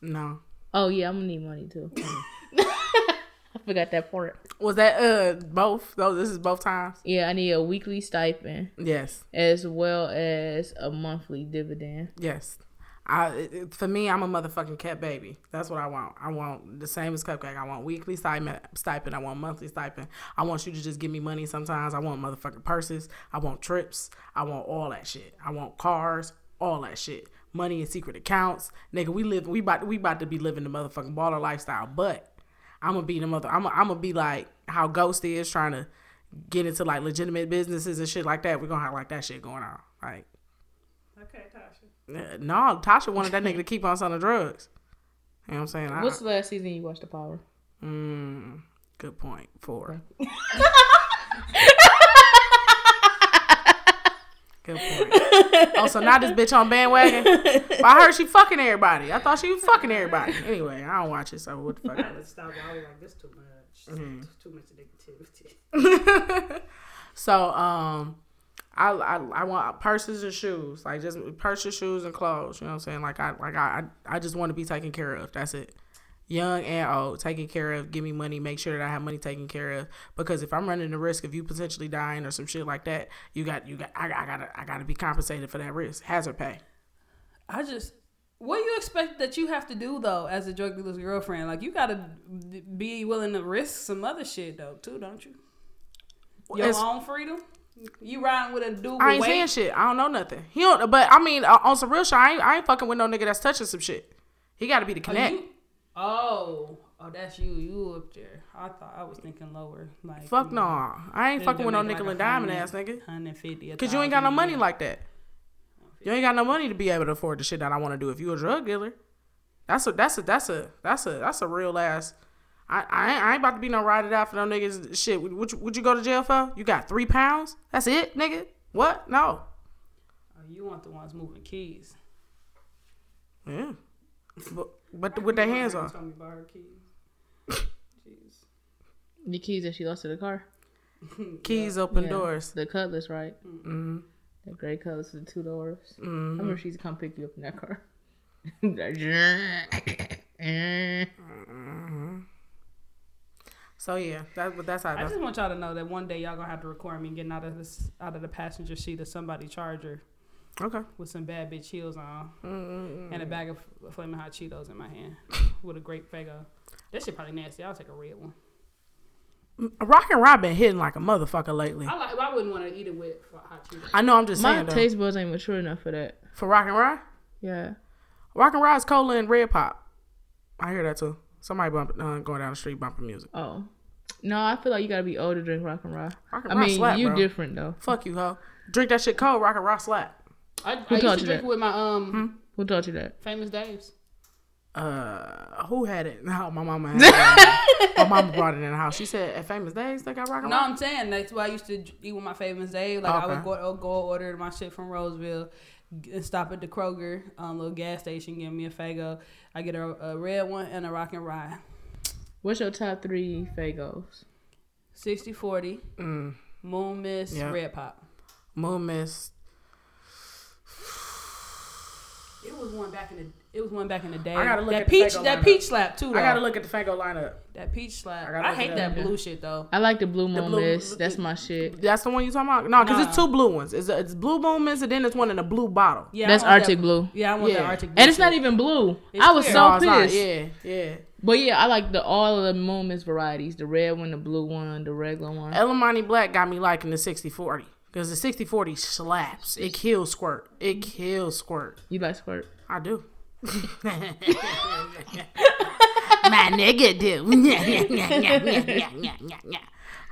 No. Oh yeah, I'm gonna need money too. I forgot that part. Was that uh both? Those this is both times? Yeah, I need a weekly stipend Yes. as well as a monthly dividend. Yes. I for me, I'm a motherfucking cat baby. That's what I want. I want the same as Cupcake. I want weekly stipend. Stipend. I want monthly stipend. I want you to just give me money. Sometimes I want motherfucking purses. I want trips. I want all that shit. I want cars. All that shit. Money in secret accounts. Nigga, we live. We about we about to be living the motherfucking baller lifestyle. But I'm gonna be the mother. I'm gonna be like how Ghost is trying to get into like legitimate businesses and shit like that. We're gonna have like that shit going on. Like. Okay, Tasha. Uh, No, Tasha wanted that nigga to keep on selling drugs. You know what I'm saying? I- What's the last season you watched The Power? mm, good point. Four. good point. Oh, so now this bitch on bandwagon? Well, I heard she fucking everybody. I thought she was fucking everybody. Anyway, I don't watch it, so what the fuck? Let's stop. I was like, this too much. Too much negativity. so, um, I, I I want purses and shoes, like just purses, shoes, and clothes. You know what I'm saying? Like I like I I I just want to be taken care of. That's it. Young and old, taken care of. Give me money. Make sure that I have money taken care of. Because if I'm running the risk of you potentially dying or some shit like that, you got you got I, I gotta I gotta be compensated for that risk. Hazard pay. I just. What do you expect that you have to do though, as a drug dealer's girlfriend? Like you gotta be willing to risk some other shit though, too, don't you? Your It's- own freedom. You riding with a dude I ain't weight? saying shit. I don't know nothing. He don't. But I mean, uh, on some real shit, I ain't, I ain't fucking with no nigga that's touching some shit. He got to be the Oh, connect. you- Oh, Oh, that's you. You up there? I thought I was thinking lower. Like Fuck you no. know, I ain't fucking with no nickel like and diamond ass nigga. 150. Cause you ain't got no money like that. You ain't got no money to be able to afford the shit that I want to do. If you a drug dealer, that's a that's a that's a that's a that's a real ass. I I ain't, I ain't about to be no ride it out for no niggas. Shit, would you, would you go to jail for? You got three pounds? That's it, nigga. What? No. Oh, you want the ones moving keys? Yeah. But, but with their hands Grandma on. Told me about her keys. Jeez. The keys that she lost to the car. Keys open Yeah. doors. The cutlass, right? Mm-hmm. The gray cutlass with the two doors. I Mm-hmm. remember she used to come pick you up in that car. So yeah, that but that's how. I That's, just want y'all to know that one day y'all gonna have to record me getting out of this out of the passenger seat of somebody charger okay. with some bad bitch heels on Mm-mm. and a bag of flaming hot Cheetos in my hand with a grape Faygo. That shit probably nasty. I'll take a red one. Mm, Rock and Rob been hitting like a motherfucker lately. I like. I wouldn't want to eat it with hot Cheetos. I know. I'm just My saying though. taste buds ain't mature enough for that. For Rock and Rob, Yeah. Rock and Rob's cola and red pop. I hear that too. Somebody bump, uh, going down the street bumping music. Oh. No, I feel like you gotta be old to drink rock and roll. Rock and I Rob mean, slap, you bro. different though. Fuck you, ho. Drink that shit cold. Rock and roll slap. I, I Who used taught to you drink that? with my um Who taught you that? famous Dave's. Uh, who had it? No, my mama had it. my mama brought it in the house. She said, "At Famous Days, they got Rock and No, Rob." I'm saying that's why I used to eat with my famous Dave. Like I would go go order my shit from Roseville, g- and stop at the Kroger, um, little gas station, give me a Faygo. I get a, a red one and a Rock and Rye. What's your top three Faygos? 60 40, Mm. Moon Mist, Yeah. Red Pop. Moon Mist. It was one back in the. It was one back in the day. I gotta look that at the peach. That lineup. peach slap too. Though. I gotta look at the Faygo lineup. That peach slap. I I, hate that up. blue shit though. I like the blue moon blue- mist. That's my shit. That's the one you talking about? No, because it's two blue ones. It's, it's blue Moon Mist and then it's one in a blue bottle. Yeah, That's want that- Arctic blue. Yeah, I want Yeah. that Arctic blue. And it's not even blue. It's I was clear. so No, it's pissed. Yeah, yeah. But yeah, I like the all of the moon mist varieties. The red one, the blue one, the regular one. Ellamani Black got me liking the 60-40. Because the 60-40 slaps. It kills squirt. It kills squirt. You like squirt? I do. My nigga do.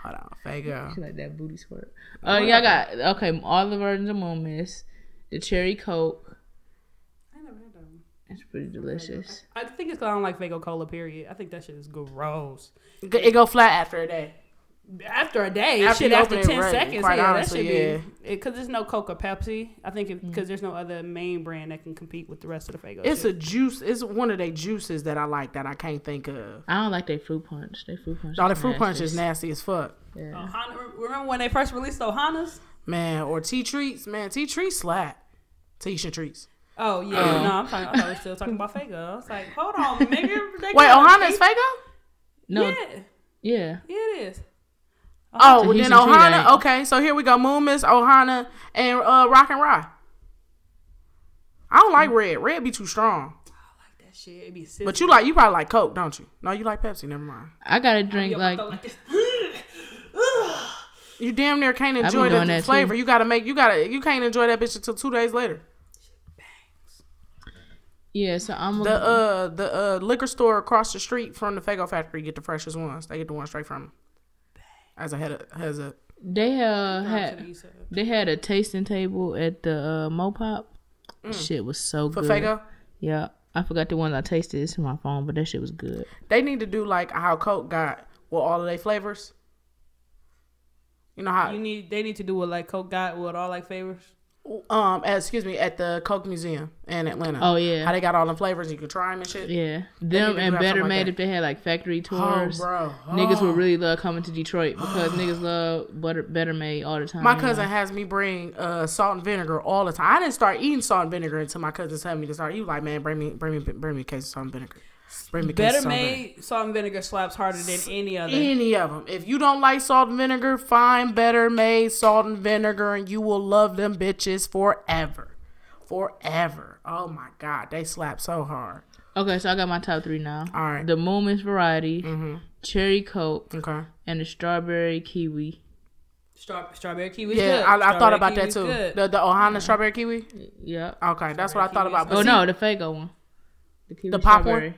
Hold on, Faygo. You like that booty squirt? Oh yeah, I got okay. All the versions of moon mist. The cherry coke. I never had that one. It's pretty delicious. I think it's because I don't like Faygo Cola. Period. I think that shit is gross. It go flat after a day. After a day, After shit after it, ten right, seconds, quite yeah, honestly, that yeah. should be because there's no Coca Pepsi. I think because there's no other main brand that can compete with the rest of the Faygo. It's shit. a juice. It's one of the juices that I like that I can't think of. I don't like their fruit punch. Their fruit punch. No, the is fruit punch is nasty. nasty as fuck. Yeah. Ohana, remember when they first released Ohanas? Man, or tea treats. Man, tea treats slap. Tisha treats. Oh yeah, Uh-huh. no, I'm talking. I thought we were still talking about Faygo. I was like, hold on, nigga. They Wait, got a Ohana's tea- Faygo? No. Yeah, Yeah. yeah, it is. Oh, well, then treat Ohana. Okay, so here we go. Moon Mist, Ohana, and uh, Rock and Rye. I don't like red. Red be too strong. I like that shit, it be sizzling. But you like you probably like Coke, don't you? No, you like Pepsi. Never mind. I gotta drink Yo, like like. You damn near can't enjoy doing the that, flavor. too. You gotta make. You gotta. You can't enjoy that bitch until two days later. yeah. So I'm The a, uh the uh liquor store across the street from the Faygo factory get the freshest ones. They get the one straight from. 'em. As a head of, as a they uh Down to the had they had a tasting table at the uh, Mopop. Shit was so Mm. for good. Faygo, Yeah. I forgot the one I tasted. It's in my phone, but that shit was good. they need to do like how Coke got with all of their flavors. You know how You need. They need to do what like Coke got with all like favors. Um uh, excuse me at the Coke Museum in Atlanta. Oh yeah. How they got all the flavors you could try them and shit. Yeah, them and Better something like Made if they had like factory Oh, tours. bro. Niggas Oh. would really love coming to Detroit because niggas love butter, Better Made all the time. My cousin know? has me bring uh, salt and vinegar all the time. I didn't start eating salt and vinegar until my cousin told me to start. Was like, "Man, bring me, bring me, bring me a case of salt and vinegar. Bring me a case Better of salt and vinegar." made salt and vinegar slaps harder than any other. Any of them. If you don't like salt and vinegar, find better made salt and vinegar, and you will love them bitches forever, forever. Oh my god, they slap so hard. Okay, so I got my top three now. All right. The Moments variety, Mm-hmm. cherry coke, Okay. and the strawberry kiwi. Straw- strawberry kiwi. Yeah, I, I thought about that too. The the Ohana strawberry kiwi. Yeah. Okay, that's what I thought about. Oh see, no, the Faygo one. The, kiwi The pop one?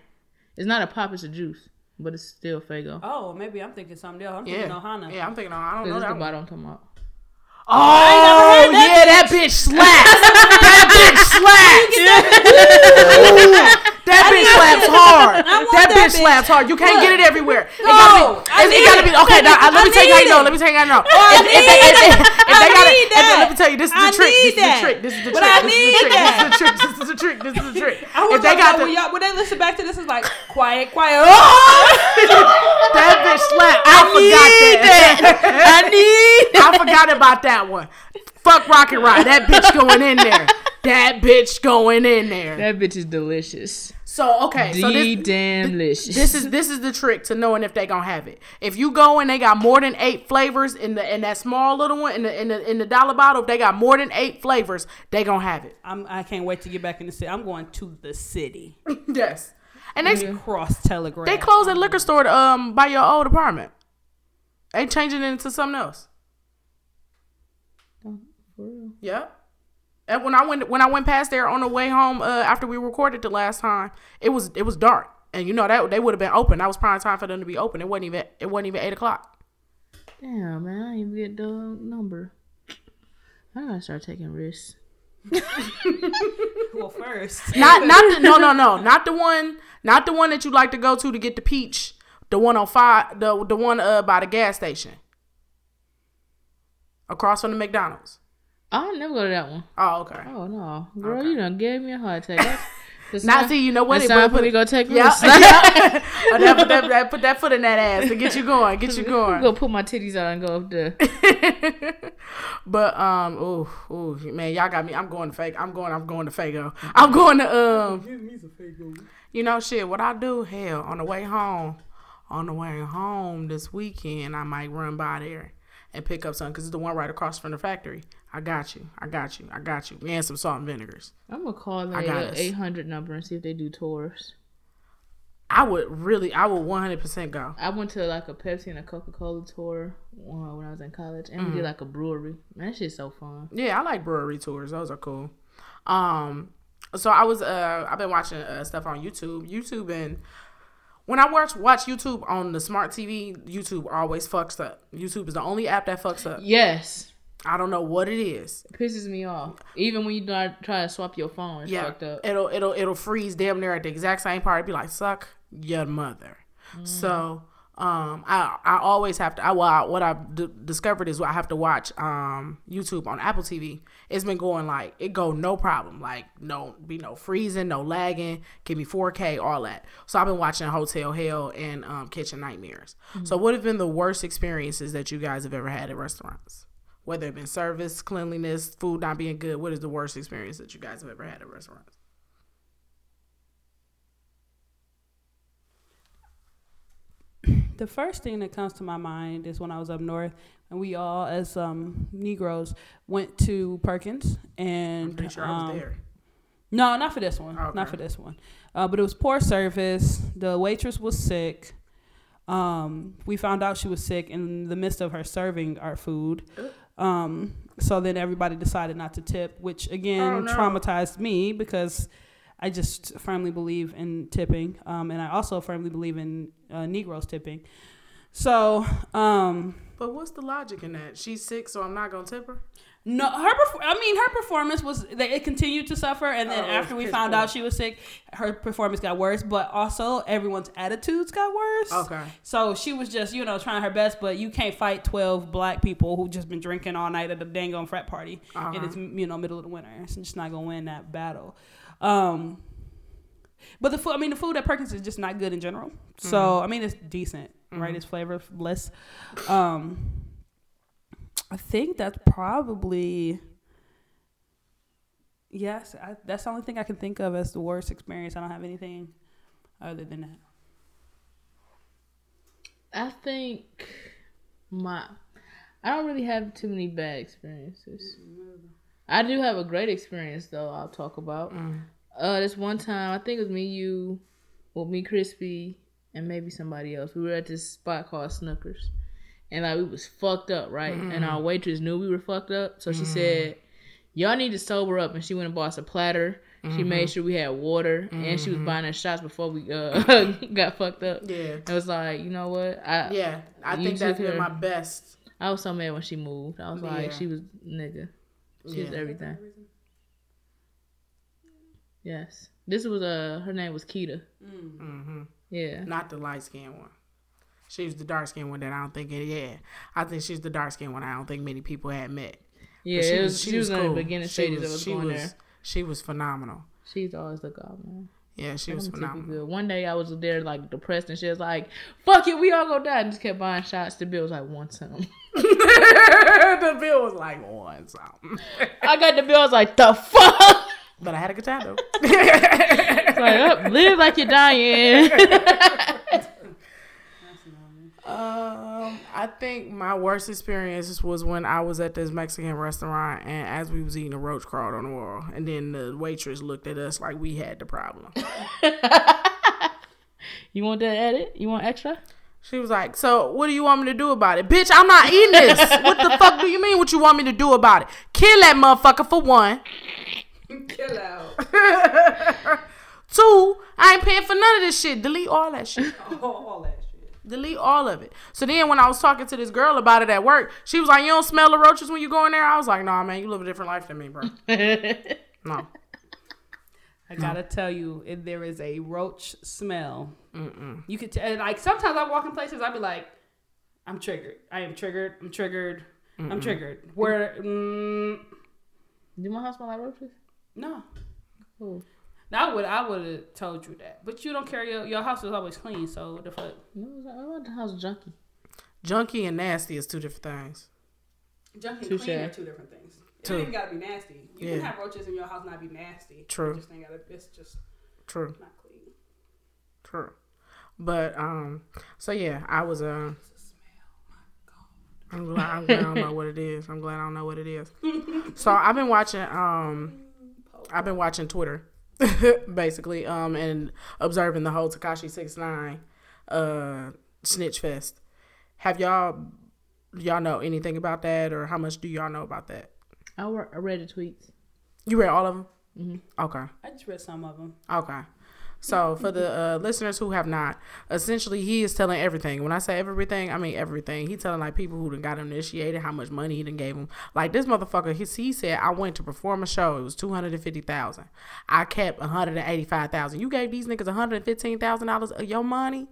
Strawberry. It's not a pop. It's a juice. but it's still Faygo. Oh, maybe I'm thinking something else. I'm Yeah. thinking Ohana. Yeah, I'm thinking. I don't know is the that. One. bottle I'm talking about. Oh yeah, that bitch slaps. that bitch slaps. That bitch slaps hard. That that bitch bitch. slaps hard. You can't get it everywhere. It No, gotta be. It, it gotta be. Okay, now, uh, let me tell you how you know. Let me tell you how you know. I If, if, need they, if, they, it. if they gotta, if- let me tell you, this is the trick. This is the trick. This is the trick. This is the trick. This is the trick. This is the trick. This is the trick. I If they got the, when they listen back to this, it's like quiet, quiet. Oh! that bitch slap. I, forgot that. I need. I forgot about that one. Fuck Rocket Rod. That bitch going in there. That bitch going in there. That bitch is delicious. So okay, so D this, damn licious. this is this is the trick to knowing if they gonna have it. If you go and they got more than eight flavors in the in that small little one in the in the in the dollar bottle, if they got more than eight flavors, they gonna have it. I'm, I can't wait to get back in the city. I'm going to the city. yes, and they Cross Telegraph. they close that liquor store um by your old apartment. They changing it into something else. Yep. And when I went when I went past there on the way home uh, after we recorded the last time, it was it was dark, and you know that they would have been open. That was prime time for them to be open. It wasn't even it wasn't even eight o'clock. Damn, man, I didn't even get the number. I gotta start taking risks. Well, first. Not not the, no no no not the one not the one that you like to go to to get the peach. The one on five the the one uh by the gas station across from the McDonald's. I'll never go to that one. Oh okay. Oh no, girl, you done gave me a heart attack. That's- that's Now not- see you know what It's time put, for me to go take yeah, risks. yeah. Oh, that, put, that, that- put that foot in that ass to get you going, get you I'm going. gonna put my titties out and go up there. But um, ooh, ooh, man, y'all got me. I'm going to fake. I'm going. I'm going to Faygo. I'm going to um. You know, shit. What I do? Hell, on the way home, on the way home this weekend, I might run by there and pick up something because it's the one right across from the factory. I got you. I got you. I got you. And some salt and vinegars. I'm gonna call the 800 number and see if they do tours. I would really. I would 100 percent go. I went to like a Pepsi and a Coca Cola tour uh, when I was in college, and Mm. we did like a brewery. Man, that shit's so fun. Yeah, I like brewery tours. Those are cool. Um, so I was uh, I've been watching uh, stuff on YouTube. YouTube and when I watch watch YouTube on the smart TV, YouTube always fucks up. YouTube is the only app that fucks up. Yes, I don't know what it is. it pisses me off. Even when you try to swap your phone, it's Yeah, fucked up. it'll it'll it'll freeze damn near at the exact same part. It'd be like suck your mother. So um, I I always have to. I, well, I, what I've d- discovered is I have to watch um YouTube on Apple TV. It's been going like it go no problem. Like no be no freezing, no lagging. Give me 4K, all that. So I've been watching Hotel Hell and um, Kitchen Nightmares. So what have been the worst experiences that you guys have ever had at restaurants? Whether it been service, cleanliness, food not being good. What is the worst experience that you guys have ever had at restaurants? The first thing that comes to my mind is when I was up north and we all, as um, Negroes, went to Perkins and Pretty sure I was um, there. No, not for this one. Okay. Not for this one. Uh, but it was poor service. The waitress was sick. Um, we found out she was sick in the midst of her serving our food. Um, so then everybody decided not to tip, which again Oh, no. traumatized me because I just firmly believe in tipping, um, and I also firmly believe in uh, Negroes tipping. So um, But what's the logic in that? She's sick, so I'm not gonna tip her. No, her. I mean, her performance was. They, it continued to suffer, and then Oh, after we found poor. out she was sick, her performance got worse. But also, everyone's attitudes got worse. Okay. So she was just, you know, trying her best, but you can't fight twelve black people who just been drinking all night at a dang on frat party, and Uh-huh. it's you know middle of the winter. It's just not gonna win that battle. Um, but the food, I mean, the food at Perkins is just not good in general. So Mm-hmm. I mean, it's decent, right? It's flavorless. Um, I think that's probably. Yes, I, that's the only thing I can think of as the worst experience. I don't have anything other than that. I think my I don't really have too many bad experiences. I do have a great experience though. I'll talk about. Uh, this one time I think it was me, you, well, me, Chrispy, and maybe somebody else. We were at this spot called Snookers, and like we was fucked up, right? And our waitress knew we were fucked up, so she said, "Y'all need to sober up." And she went and bought us a platter She made sure we had water, and she was buying us shots before we uh, got fucked up. Yeah. It was like, you know what? I Yeah. I think that's took been my best. I was so mad when she moved. I was like, Yeah. she was nigga. She was everything. Yes. This was uh her name was Keita. hmm Yeah. Not the light skinned one. She was the dark skinned one that I don't think any yeah. I think she's the dark skinned one I don't think many people had met. But Yeah, it was, she, was, in cool. the beginning She stages was- of she going was, there. She was phenomenal. She's always the goblin. Yeah, she was phenomenal. good. One day I was there like depressed and she was like, "Fuck it, we all go die." And just kept buying shots. The bill was like one something. the bill was like one something. I got the bill. I was like, "The fuck." But I had a good time though. It's like, oh, live like you're dying. Um, I think my worst experience was when I was at this Mexican restaurant and as we was eating a roach crawled on the wall, and then the waitress looked at us like we had the problem. you want that edit? You want extra? She was like, "So what do you want me to do about it, bitch? I'm not eating this. what the fuck do you mean? What you want me to do about it? Kill that motherfucker for one. Kill out. Two, I ain't paying for none of this shit. Delete all that shit. All that shit. Delete all of it. So then when I was talking to this girl about it at work, she was like, You don't smell the roaches when you go in there? I was like, Nah, man, you live a different life than me, bro. No. I gotta tell you, if there is a roach smell. You could t- like sometimes I walk in places, I'd be like, I'm triggered. I am triggered. I'm triggered. I'm triggered. Where? Mm, Do my house smell like roaches? no. Cool. Now, I would I would have told you that, but you don't care. Your, your house is always clean, so what the fuck. No, I want the house junky. Junky and nasty is two different things. Junky and clean are two different things. It True. ain't gotta be nasty. You Yeah. can have roaches in your house and not be nasty. True. It just ain't gotta. It's just True. not clean. True. But um so yeah, I was uh I'm glad, I'm glad I don't know what it is. I'm glad I don't know what it is. so I've been watching um I've been watching Twitter basically um and observing the whole Tekashi 69 uh snitch fest. Have y'all y'all know anything about that or how much do y'all know about that? I, I read the tweets. You read all of them? Mhm. Okay. I just read some of them. Okay. So for the uh, listeners who have not, essentially he is telling everything. When I say everything, I mean everything. He telling like people who done got initiated, how much money he done gave them. Like this motherfucker, he, he said I went to perform a show. It was two hundred and fifty thousand. I kept one hundred and eighty five thousand. You gave these niggas one hundred and fifteen thousand dollars of your money.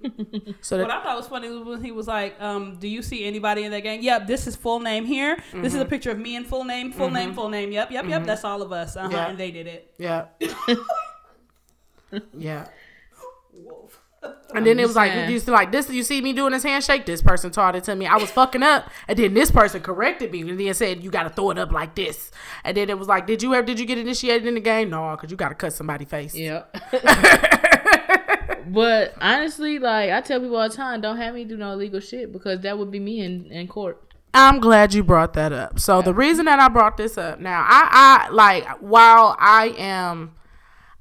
so What I thought was funny was when he was like, um, "Do you see anybody in that gang? Yep, this is full name here. This Mm-hmm. is a picture of me in full name, full name, full name. Yep, yep, yep. That's all of us. Uh huh. Yeah. And they did it. yeah, yeah. Wolf. And then it was like saying. you see, like this. You see me doing this handshake. This person taught it to me. I was fucking up, and then this person corrected me, and then said you got to throw it up like this. And then it was like, did you ever did you get initiated in the game? No, because you got to cut somebody's face. Yep. but honestly, like I tell people all the time, don't have me do no illegal shit because that would be me in, in court. I'm glad you brought that up. So the reason that I brought this up now, I, I like while I am,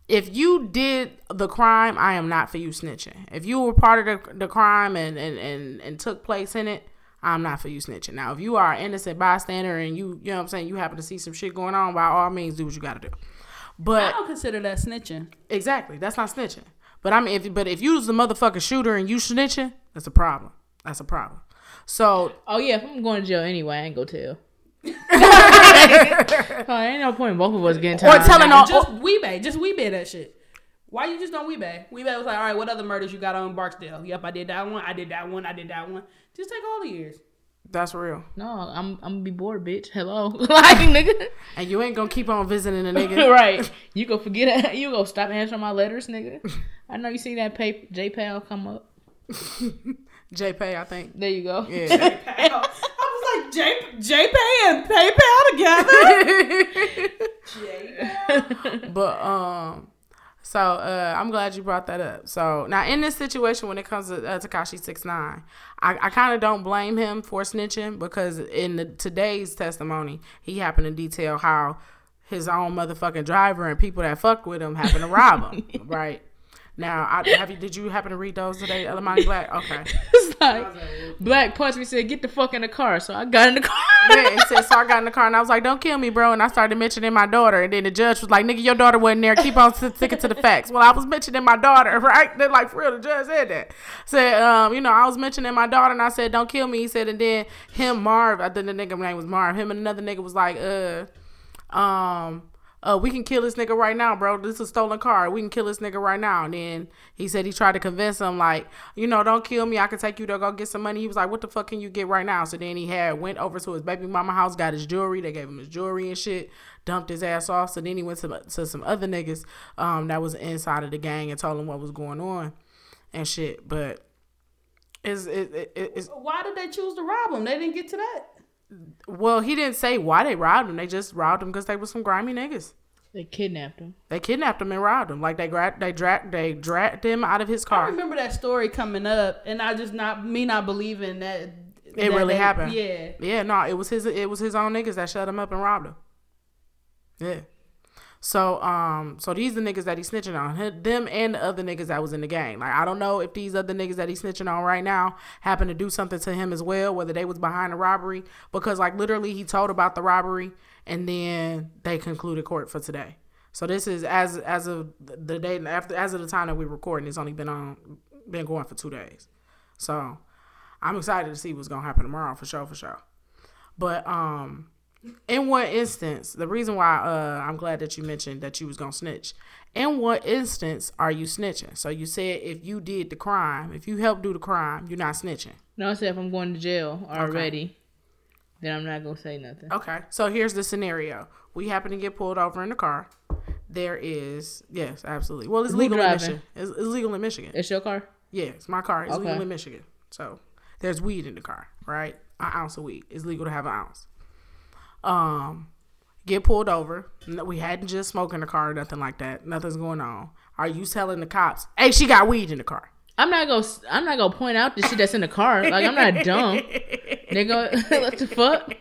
if you did the crime, I am not for you snitching. If you were part of the, the crime and, and, and, and took place in it, I'm not for you snitching. Now, if you are an innocent bystander and you, you know what I'm saying, you happen to see some shit going on, by all means, do what you got to do. But I don't consider that snitching. exactly, that's not snitching. But I mean, if but if you was the motherfucking shooter and you snitching, that's a problem. That's a problem. So Oh yeah, if I'm going to jail anyway, I ain't go tell. Oh, ain't no point in both of us getting Or time. telling all- just Wee-Bey, just Wee-Bey that shit. Why you just don't Wee-Bey? Wee-Bey was like, all right, what other murders you got on Barksdale? Yep, I did that one. I did that one. I did that one. Just take all the years. that's real. No, I'm I'm gonna be bored, bitch. Hello, like nigga. And you ain't gonna keep on visiting a nigga. right. You go forget it. You go stop answering my letters, nigga. I know you see that pay JPal come up. JPay, I think. There you go. Yeah. J JPay and PayPal together. But um so uh I'm glad you brought that up. So now in this situation when it comes to uh, Tekashi 69, I, I kind of don't blame him for snitching because in the today's testimony, he happened to detail how his own motherfucking driver and people that fuck with him happened to rob him, right? Now, I, have you? Did you happen to read those today, Ellamani Black? Okay. it's like Black punched me said, "Get the fuck in the car." So I got in the car. yeah, it said, so I got in the car and I was like, "Don't kill me, bro." And I started mentioning my daughter, and then the judge was like, "Nigga, your daughter wasn't there. Keep on sticking to the facts." Well, I was mentioning my daughter, right? Then, like for real, the judge said that. Said, um, you know, I was mentioning my daughter, and I said, "Don't kill me." He said, and then him, Marv, I think the nigga name was Marv. Him and another nigga was like, uh, um uh, we can kill this nigga right now, bro. This is a stolen car. We can kill this nigga right now. And then he said he tried to convince him, like, you know, don't kill me. I can take you to go get some money. He was like, what the fuck can you get right now? So then he had went over to his baby mama house, got his jewelry. They gave him his jewelry and shit, dumped his ass off. So then he went to, to some other niggas um, that was inside of the gang and told them what was going on and shit. But it's, it, it, it's Why did they choose to rob him? They didn't get to that. Well, he didn't say why they robbed him. They just robbed him because they were some grimy niggas. They kidnapped him. They kidnapped him and robbed him. Like they grabbed, they dragged, they dragged him out of his car. I remember that story coming up, and I just not me not believing that It that really they- happened. Yeah, Yeah, no, it was his, it was his own niggas that shut him up and robbed him. Yeah. So, um, so these the niggas that he's snitching on, them and the other niggas that was in the gang. Like I don't know if these other niggas that he's snitching on right now happen to do something to him as well, whether they was behind the robbery, because like literally he told about the robbery and then they concluded court for today. So this is as as of the day and after as of the time that we're recording, it's only been on been going for two days. So I'm excited to see what's gonna happen tomorrow for sure, for sure. But um, in what instance, the reason why uh I'm glad that you mentioned that you was gonna snitch. In what instance are you snitching? So you said if you did the crime, if you helped do the crime, you're not snitching. No, I said if I'm going to jail already, then I'm not gonna say nothing. Okay. So here's the scenario: we happen to get pulled over in the car. There is yes, absolutely. Well, it's Who legal in driving? Michigan. It's, it's legal in Michigan. It's your car. Yeah, it's my car. It's Okay. legal in Michigan. So there's weed in the car, right? An ounce of weed. It's legal to have an ounce. Um, get pulled over. We hadn't just smoked in the car or nothing like that. Nothing's going on. Are you telling the cops, hey, she got weed in the car? I'm not gonna. I'm not gonna point out the shit that's in the car. Like I'm not dumb. Nigga, what the fuck?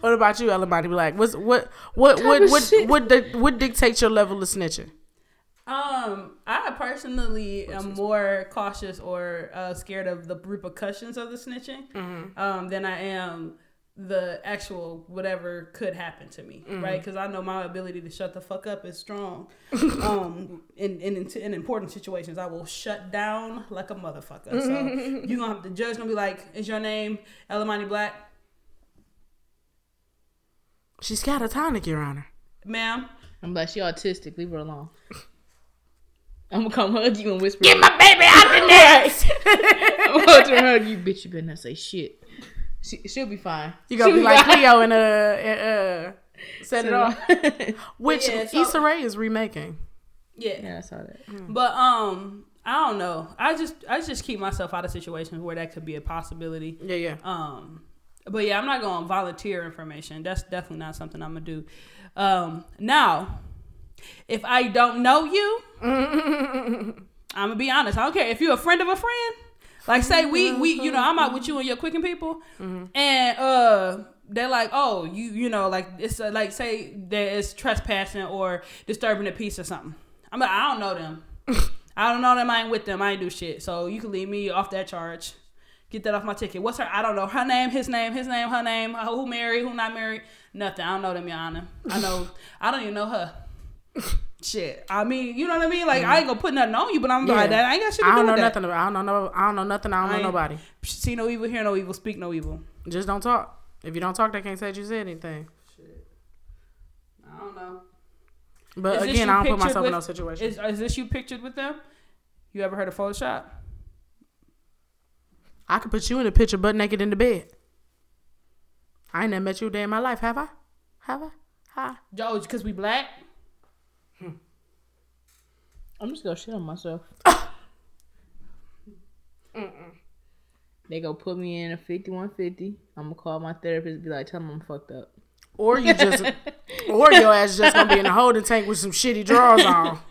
What about you, Ellamani Black? What's what what what of what shit? what, di- what dictates your level of snitching? Um, I personally am more cautious or uh, scared of the repercussions of the snitching Mm-hmm. um, than I am the actual whatever could happen to me, Mm-hmm. right? Because I know my ability to shut the fuck up is strong. um, in, in in important situations, I will shut down like a motherfucker. So you gonna have the judge gonna be like, "Is your name Ellamani Black, She's got She's catatonic, Your Honor. ma'am?" I'm like she autistic. Leave her alone. I'm gonna come hug you and whisper. Get my baby out the nest. I'm going to hug you, bitch. You better not say shit. She, she'll be fine. You gonna She'll be like fine. Cleo and uh, uh set it off. Which Yeah, so- Issa Rae is remaking. Yeah. yeah, I saw that. But um, I don't know. I just I just keep myself out of situations where that could be a possibility. Yeah, yeah. Um, but yeah, I'm not going to volunteer information. That's definitely not something I'm gonna do. Um, now, if I don't know you, I'm gonna be honest. I don't care if you're a friend of a friend. Like say we we you know I'm out with you and your Quicken people, and uh they're like oh you you know like it's uh, like say that it's trespassing or disturbing the peace or something. I'm like I don't know them. I don't know them. I ain't with them. I ain't do shit. So you can leave me off that charge. Get that off my ticket. What's her? I don't know her name, his name, his name, her name. Who married? Who not married? Nothing. I don't know them, Your Honor. I know. I don't even know her. Shit. I mean, you know what I mean? Like I ain't gonna put nothing on you, but I'm Yeah. like that. I ain't got shit to I do don't know with that. nothing about. I don't know. no- I don't know nothing. I don't I know nobody. See no evil, hear no evil, speak no evil. Just don't talk. If you don't talk, they can't say you said anything. Shit. I don't know. But Is again, I don't put myself in with- those situations. Is, is this you pictured with them? You ever heard of Photoshop? I could put you in a picture butt naked in the bed. I ain't never met you a day in my life, have I? Have I? Hi. Joe, because we black? I'm just gonna shit on myself. They go put me in a 5150. I'm gonna call my therapist. Be like, tell them I'm fucked up. Or you just, or your ass just gonna be in a holding tank with some shitty drawers on.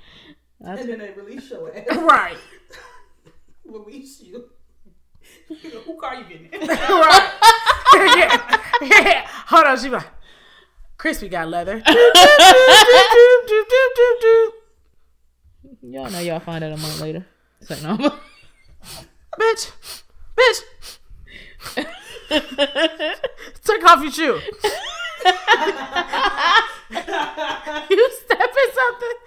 And then they release your ass. right. release you. Who car you getting in? right. yeah. yeah. Hold on, she like, Chrispy got leather. Y'all know y'all find out a month later. It's like no. Bitch. Bitch. Take off your shoe. you stepping something?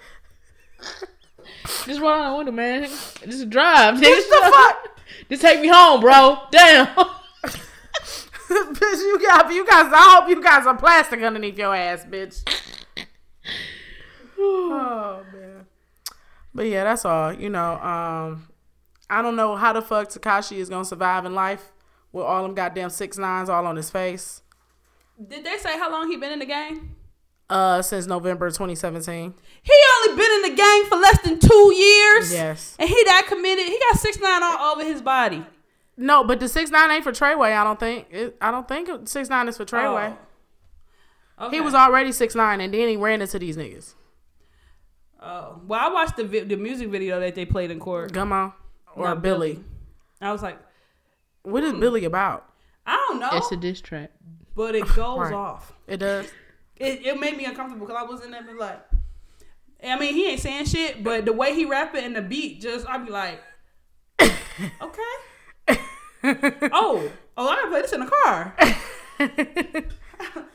Just roll out the window, man. Just drive. What the fuck? Just take me home, bro. Damn. bitch, you got you guys. I hope you got some plastic underneath your ass, bitch. oh man. But yeah, that's all. You know, um, I don't know how the fuck Tekashi is gonna survive in life with all them goddamn six nines all on his face. Did they say how long he been in the game? Uh, since November 2017. He only been in the game for less than two years. Yes. And he that committed. He got six nine all over his body. No, but the six nine ain't for Treyway. I don't think. It, I don't think six nine is for Treyway. Oh. He was already six nine, and then he ran into these niggas. Oh. Well, I watched the vi- the music video that they played in court. Come or No, Billy. I was like, What is hmm. Billy about? I don't know, It's a diss track. but it goes Right. off. It does. It, it made me uncomfortable because I was in there and like, I mean, he ain't saying shit, but the way he rap it and the beat, just I'd be like, okay, oh, oh, I gotta play this in the car.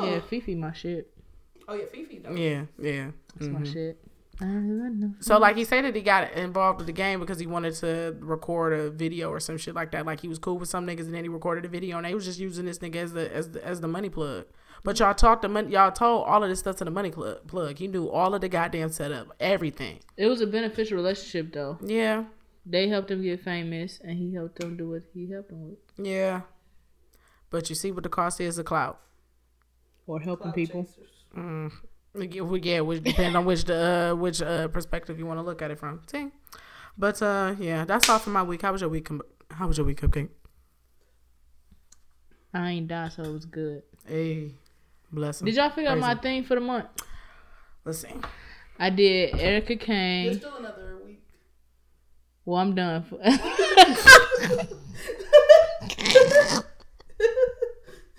Yeah, FEFE, my shit. Oh yeah, FEFE though. yeah, yeah. That's my Mhm. shit. I don't know. So like he said that he got involved with the game because he wanted to record a video or some shit like that. Like he was cool with some niggas and then he recorded a video and they was just using this nigga as the as the, as the money plug. But y'all talked the money, y'all told all of this stuff to the money plug. Plug. He knew all of the goddamn setup, everything. It was a beneficial relationship though. Yeah, They helped him get famous, and he helped them do what he helped them with, yeah. But you see what the cost is of clout. or helping people. Mm. Yeah, well, Yeah, which depends on which uh which uh perspective you want to look at it from. See, but uh yeah, that's all for my week. How was your week? com- How was your week, Cupcake? I ain't die, so it was good. Hey, bless him. Did y'all figure out my him. thing for the month? Let's see. I did Erica Kane. still another week. Well, I'm done. For- Well,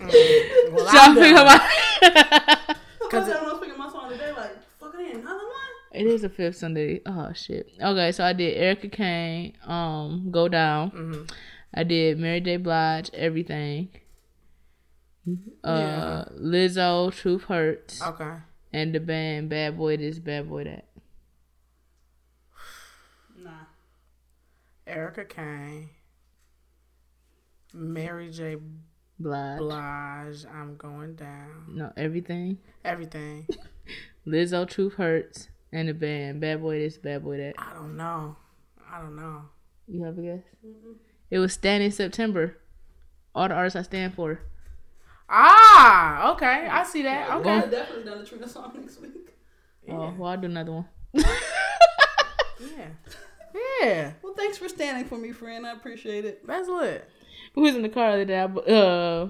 y'all I'm figure done. out my. Because I was picking my song today, like fucking in another one. It is a fifth Sunday. Oh shit. Okay, so I did Erica Kane, um, Go Down. Mhm. I did Mary J. Blige, Everything. Uh, Yeah. Lizzo, Truth Hurts, Okay. and the band Bad Boy This, Bad Boy That. Nah. Erica Kane, Mary J. Blige. Blige. I'm going down. No, Everything. Everything. Lizzo, Truth Hurts, and the band Bad Boy This, Bad Boy That. I don't know. I don't know. You have a guess? It was Standing September. All the artists I stand for. Ah, okay. I see that. Okay. We're definitely done the Trina song next week. Oh, well, I'll do another one. Yeah. Yeah. Well, thanks for standing for me, friend. I appreciate it. That's lit. Who was in the car the other day? I, uh,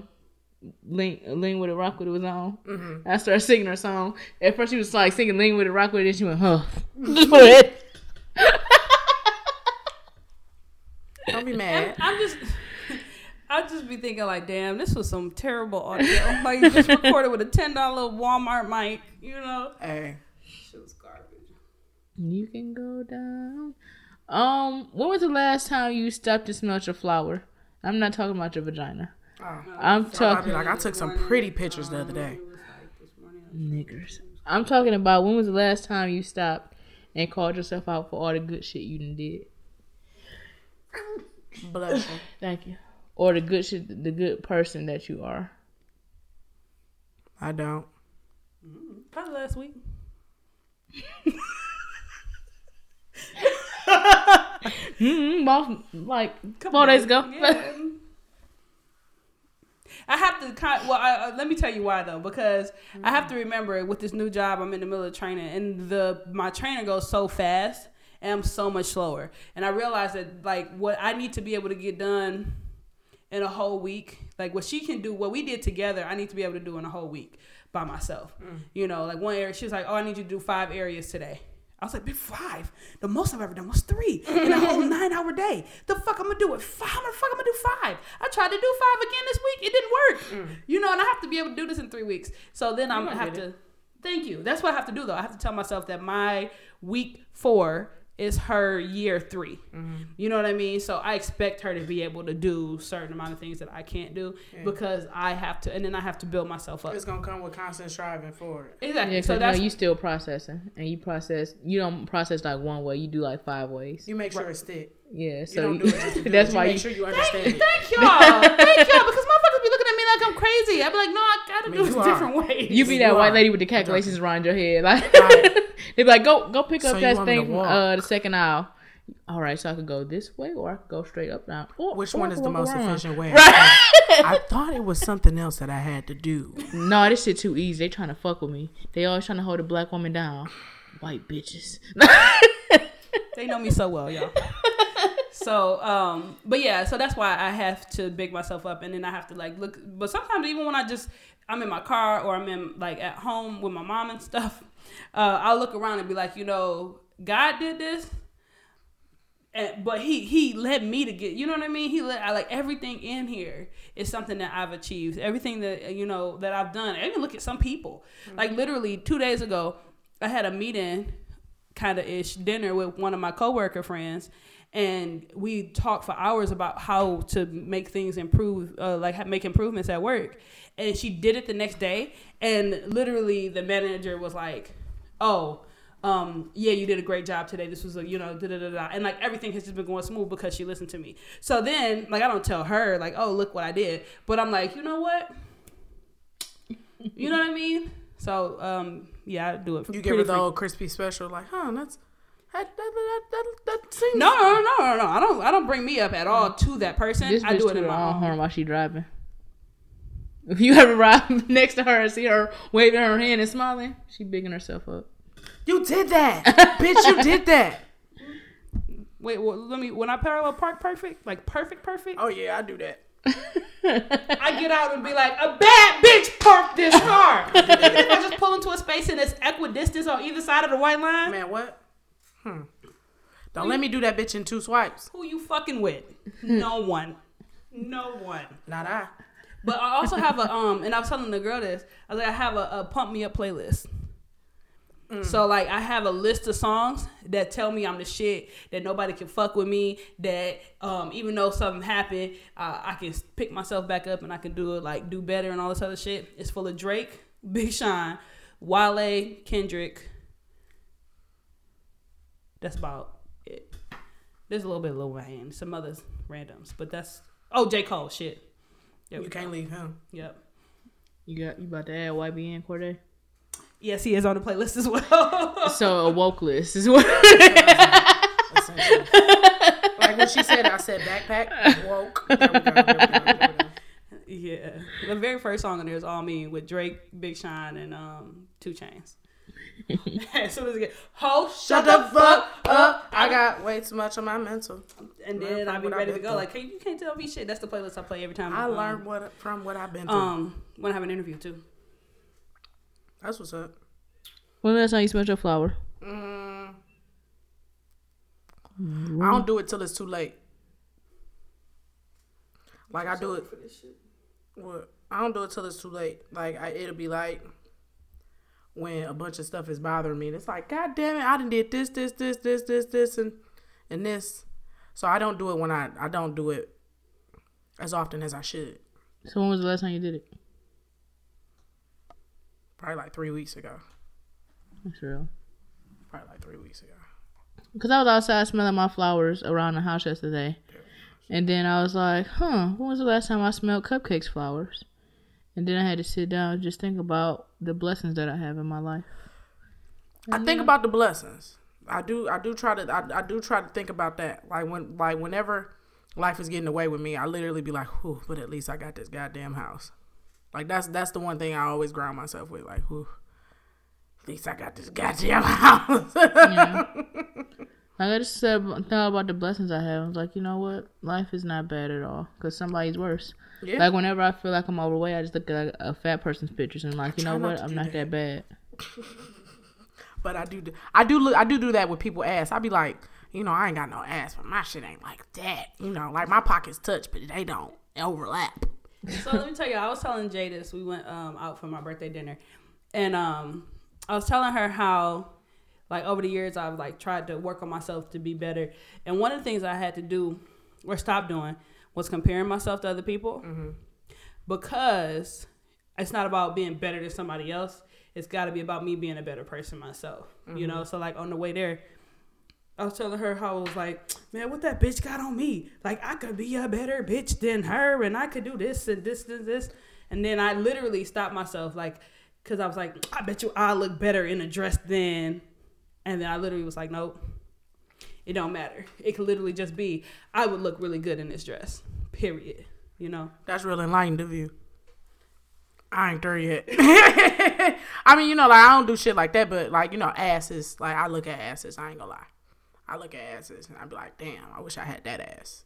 Lean, Lean with it, Rock with it was on. Mm-hmm. I started singing her song. At first, she was like singing Lean with it, Rock with it, and she went, huh. Just put it. Don't be mad. I'm just. I'd just be thinking like, damn, this was some terrible audio. like just recorded with a ten dollar Walmart mic, you know. Hey. Shit was garbage. You can go down. Um, when was the last time you stopped and smelled your flower? I'm not talking about your vagina. Oh. I'm I'll talking like, I took some pretty pictures the other day. It was like this morning. niggers. I'm talking about when was the last time you stopped and called yourself out for all the good shit you done did. Bless you. Thank you. Or the good shit, the good person that you are. I don't. Probably last week. Mm-hmm, boss, like four days ago. Yeah. I have to kind. Well, I, uh, let me tell you why though, because I have to remember with this new job, I'm in the middle of training, and the my trainer goes so fast, and I'm so much slower, and I realize that like what I need to be able to get done in a whole week, like what she can do, what we did together, I need to be able to do in a whole week by myself. You know, like one area, she was like, "Oh, I need you to do five areas today." I was like, "Big five? The most I've ever done was three in a whole nine-hour day. The fuck I'm gonna do it? Five? How the fuck I'm gonna do five? I tried to do five again this week. It didn't work. You know, and I have to be able to do this in three weeks. So then I'm gonna have to Thank you. That's what I have to do though. I have to tell myself that my week four is her year 3 mm-hmm. You know what I mean? So I expect her to be able to do certain amount of things that I can't do because I have to, and then I have to build myself up. It's gonna come with constant striving for it. Exactly. Yeah, so because that's you still processing, and you process. You don't process like one way. You do like five ways. You make sure it stick. Yeah, You so don't do it. Just do that's it. why you you. make sure you understand it. Thank y'all. Thank y'all. Because motherfuckers be looking at me like I'm crazy. I'd be like, no, I gotta I mean, do it a different way. You be You that white are. lady with the calculations around your head, like Right. they be like, "Go, go pick up So you that want me to thing, uh, the second aisle." All right, so I could go this way, or I could go straight up now. Or, Which or one is the most around. efficient way? Right. I thought it was something else that I had to do. No, this shit too easy. They trying to fuck with me. They always trying to hold a black woman down. White bitches. They know me so well, y'all. so, um, but yeah, so that's why I have to big myself up, and then I have to like look. But sometimes even when I just I'm in my car or I'm in like at home with my mom and stuff, uh, I'll look around and be like, you know, God did this. And, but he he led me to get you know what I mean he let I like everything in here is something that I've achieved everything that you know that I've done I even look at some people like literally two days ago I had a meeting kind of ish dinner with one of my coworker friends and we talked for hours about how to make things improve uh, like make improvements at work and she did it the next day and literally the manager was like oh um, yeah, you did a great job today. This was a, you know, da da da da. And like everything has just been going smooth because she listened to me. So then, like, I don't tell her, like, oh, look what I did. But I'm like, you know what? You know what I mean? So, um, yeah, I do it. You give her the freak- old Chrispy special, like, huh? That's that that that that, that seems. No, no, no, no, no. I don't. I don't bring me up at all to that person. This I bitch do it toot in my own own. horn while she driving. If you ever ride next to her and see her waving her hand and smiling, she bigging herself up. You did that, bitch. You did that. Wait, well, let me. When I parallel park perfect, like perfect, perfect, Oh yeah, I do that. I get out and be like, a bad bitch parked this car. Even if I just pull into a space and it's equidistant on either side of the white line, Man, what? Hmm. Don't let me do that bitch in two swipes. who you fucking with? No one. No one. Not I. But I also have a um, and I was telling the girl this. I was like, I have a, a pump me up playlist. So like I have a list of songs that tell me I'm the shit, that nobody can fuck with me, that um, even though something happened, uh, I can pick myself back up and I can do it like do better and all this other shit. It's full of Drake, Big Sean, Wale, Kendrick. That's about it. There's a little bit of Lil Wayne, some others randoms, but that's oh J Cole shit. There we You can't leave him. Yep. You got you about to add YBN Cordae? Yes, he is on the playlist as well. So a woke list is what. Like when she said, I said backpack woke. There we go, there we go, there we go. yeah, the very first song on there is all me with Drake, Big Sean, and um 2 Chainz. as soon as it get ho, Shut the fuck up. I got way too much on my mental. and then from I be ready to go. through. Like, hey, you can't tell me shit. That's the playlist I play every time. I um, learned what from what I've been through. Um, when I have an interview too. That's what's up. when last time you smelled your flower? Mm. I don't do it till it's too late. Like I do it. What? I don't do it till it's too late. Like I, it'll be like when a bunch of stuff is bothering me. And it's like, God damn it, I done did this, this, this, this, this, this, and and this. So I don't do it when I I don't do it as often as I should. So when was the last time you did it? Probably like three weeks ago. That's real. Probably like three weeks ago. Cause I was outside smelling my flowers around the house yesterday, and then I was like, "Huh, when was the last time I smelled cupcakes flowers?" And then I had to sit down and just think about the blessings that I have in my life. I think about the blessings. I do. I do try to. I, I do try to think about that. Like when, like whenever life is getting away with me, I literally be like, "Whew," but at least I got this goddamn house. Like that's that's the one thing I always ground myself with. Like, "Whew, at least I got this goddamn house." Like I just said, thought about the blessings I have. I was like, you know what, life is not bad at all. Cause somebody's worse. yeah. Like whenever I feel like I'm overweight, I just look at a fat person's pictures and I'm like, you know what, I'm not that. that bad. but I do. I do. Look. I do do that with people ass. I be like, you know, I ain't got no ass, but my shit ain't like that. You know, like my pockets touch, but they don't overlap. So let me tell you, I was telling Jay this. We went um, out for my birthday dinner, and um, I was telling her how, like over the years, I've like tried to work on myself to be better, and one of the things I had to do or stop doing was comparing myself to other people, because it's not about being better than somebody else. It's got to be about me being a better person myself. You know, so like on the way there. I was telling her how I was like, man, what that bitch got on me? Like, I could be a better bitch than her, and I could do this and this and this. And then I literally stopped myself, like, because I was like, I bet you I look better in a dress than. And then I literally was like, nope, it don't matter. It could literally just be, I would look really good in this dress, period. You know? That's real enlightened of you. I ain't there yet. I mean, you know, like I don't do shit like that, but like you know, asses. Like I look at asses. I ain't gonna lie. I look at asses and I be like, damn, I wish I had that ass.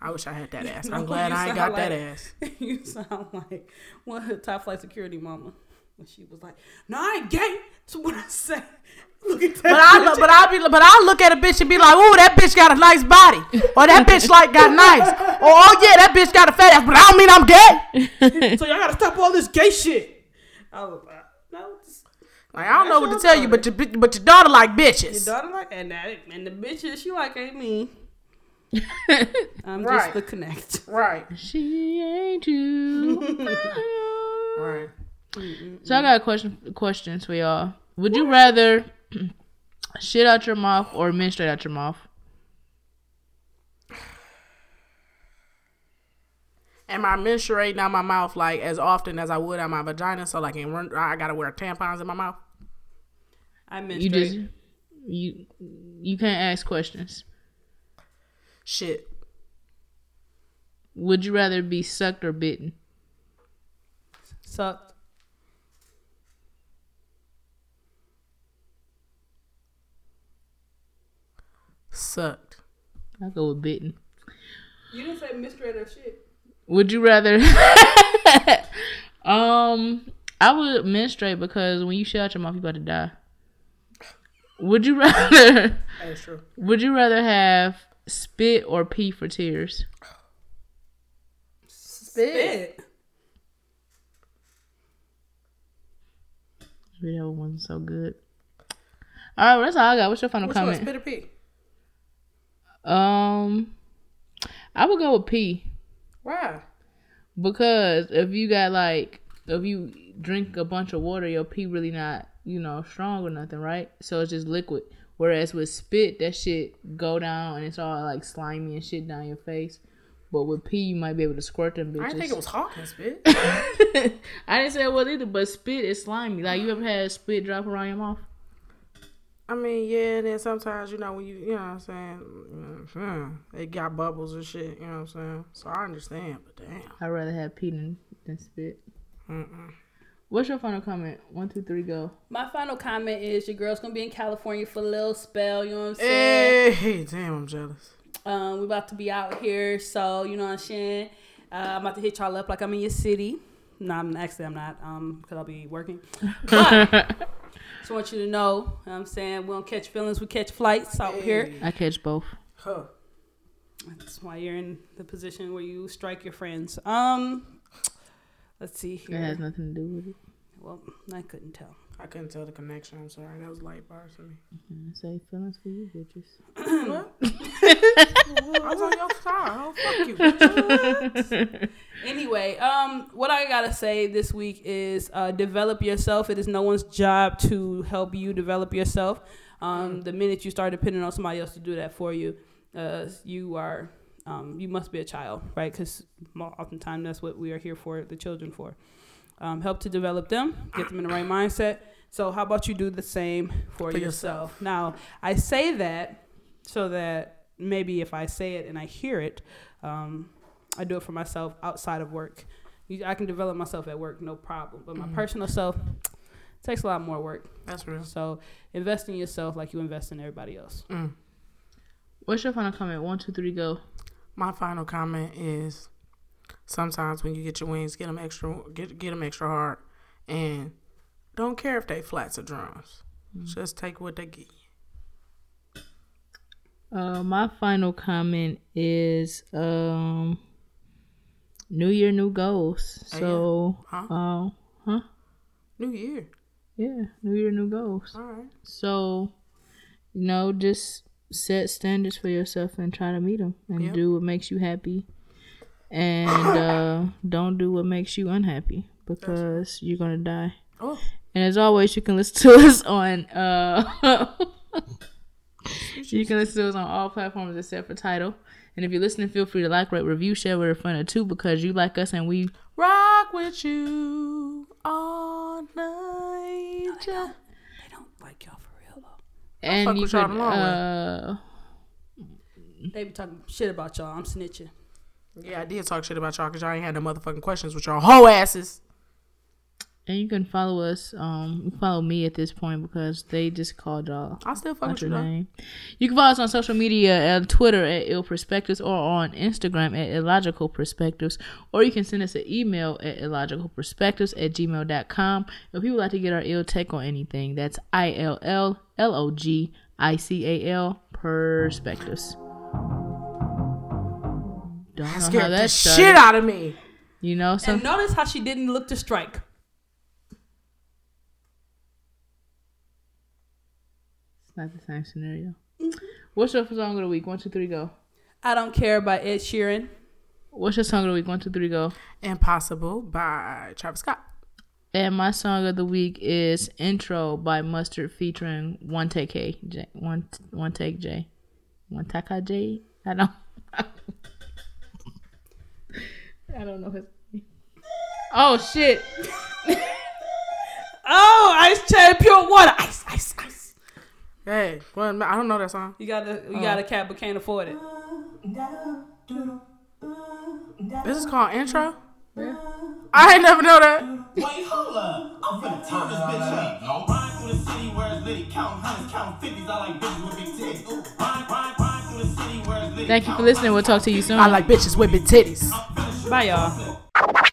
I wish I had that ass. I'm No, glad I ain't got that ass. you sound like one of the top flight security mama. When she was like, no, I ain't gay. That's what I said. Look at that. But I look, but I be, but I look at a bitch and be like, "Ooh, that bitch got a nice body," or "That bitch like got nice," or "Oh yeah, that bitch got a fat ass," but I don't mean I'm gay. so y'all gotta stop all this gay shit. I was like, Like I don't know what to tell your you, but your but your daughter like bitches. your daughter like, and that, and the bitches she like ain't me. I'm just the connect. Right, She ain't you. right. so I got a question questions for y'all. Would you rather shit out your mouth or menstruate out your mouth? Am I menstruating out my mouth like as often as I would out my vagina? So like, in I gotta wear tampons in my mouth. I You just you you can't ask questions. Shit. Would you rather be sucked or bitten? sucked. Sucked. I go with bitten. You didn't say menstruate or shit. Would you rather? um, I would menstruate because when you shut out your mouth, you about to die. Would you rather? That's true. Would you rather have spit or pee for tears? Spit. Maybe that one wasn't so good. All right, well, that's all I got. What's your final Which one? comment? Spit or pee? Um, I would go with pee Why? because if you got like if you drink a bunch of water, your pee really not you know strong or nothing, right? So it's just liquid. Whereas with spit, that shit go down and it's all like slimy and shit down your face. But with pee, you might be able to squirt them bitches. I didn't think it was Hawking spit. I didn't say it was either, but spit is slimy. Like you ever had spit drop around your mouth? I mean, yeah, and then sometimes, you know, when you, you know what I'm saying, you know, it got bubbles and shit, you know what I'm saying? So I understand, but damn. I'd rather have pee than, than spit. Mm-mm. What's your final comment? One, two, three, go. My final comment is your girl's gonna be in California for a little spell. You know what I'm saying? Hey, damn, I'm jealous. Um, we about to be out here, so you know what I'm saying. Uh, I'm about to hit y'all up like I'm in your city. No, I'm actually I'm not, um, because I'll be working. But just want you to know, you know what I'm saying we don't catch feelings, we catch flights out here. I catch both. Huh. That's why you're in the position where you strike your friends. Um, let's see here. It has nothing to do with it. Well, I couldn't tell. I couldn't tell the connection. I'm sorry. That was light bars for me. I say feelings for you, bitches. what? I was on your side. Oh, fuck you. Anyway, um, what I gotta say this week is uh, develop yourself. It is no one's job to help you develop yourself. Um, the minute you start depending on somebody else to do that for you, uh, you are um, you must be a child, right? Because oftentimes that's what we are here for, the children for. Um, help to develop them, get them in the right mindset. So how about you do the same for, For yourself? yourself. Now I say that so that maybe if I say it and I hear it, um, I do it for myself outside of work. You- I can develop myself at work, no problem. But my personal self takes a lot more work. That's real. So invest in yourself like you invest in everybody else. Mm. What's your final comment? One, two, three, go. My final comment is sometimes when you get your wings, get them extra, get get them extra hard, and don't care if they flats or drums. Just take what they give. you. Uh, my final comment is um, New Year, new goals. Oh, yeah. So, Huh? uh, huh? New year. Yeah, new year, new goals. All right. So, you know, just set standards for yourself and try to meet them and Yep. do what makes you happy. And uh, don't do what makes you unhappy because you're going to die. Oh, And as always, you can listen to us on uh you can listen to us on all platforms except for Tidal. And if you're listening, feel free to like, rate, review, share with a friend or two because you like us and we rock with you all night. They don't like y'all for real though. And you with y'all can the long way. uh They be talking shit about y'all. I'm snitching. Yeah, I did talk shit about y'all because y'all ain't had no motherfucking questions with y'all hoe asses. And you can follow us. Um, follow me at this point because they just called y'all I still fuck with you your though. name. You can follow us on social media at Twitter at Ill Perspectives or on Instagram at Illlogical Perspectives. Or you can send us an email at illlogicalperspectives at gmail.com. If people like to get our ill take on anything, that's I L L L O G I C A L Perspectives. Don't know how Scared the that shit out of me. You know, so And notice how she didn't look to strike. Not the same scenario. Mm-hmm. What's your song of the week? One, two, three, go. I don't care by Ed Sheeran. What's your song of the week? One, two, three, go. Impossible by Travis Scott. And my song of the week is "Intro" by Mustard featuring One Take K, J, one One Take J, One Taka J. I don't. I don't know his name. Oh shit! Oh, ice cherry pure water. Ice, ice, ice. Hey, well, I don't know that song. You got a you uh, got a cat but can't afford it. This is called Intro. I ain't never know that. Wait, hold up. I'm finna turn this bitch up. Ride through the city where it's litty, counting hundreds, counting fifties. I like bitches with big titties. Ride, ride, ride through the city where it's litty. Thank you for listening. We'll talk to you soon. I like bitches with big titties. Bye y'all.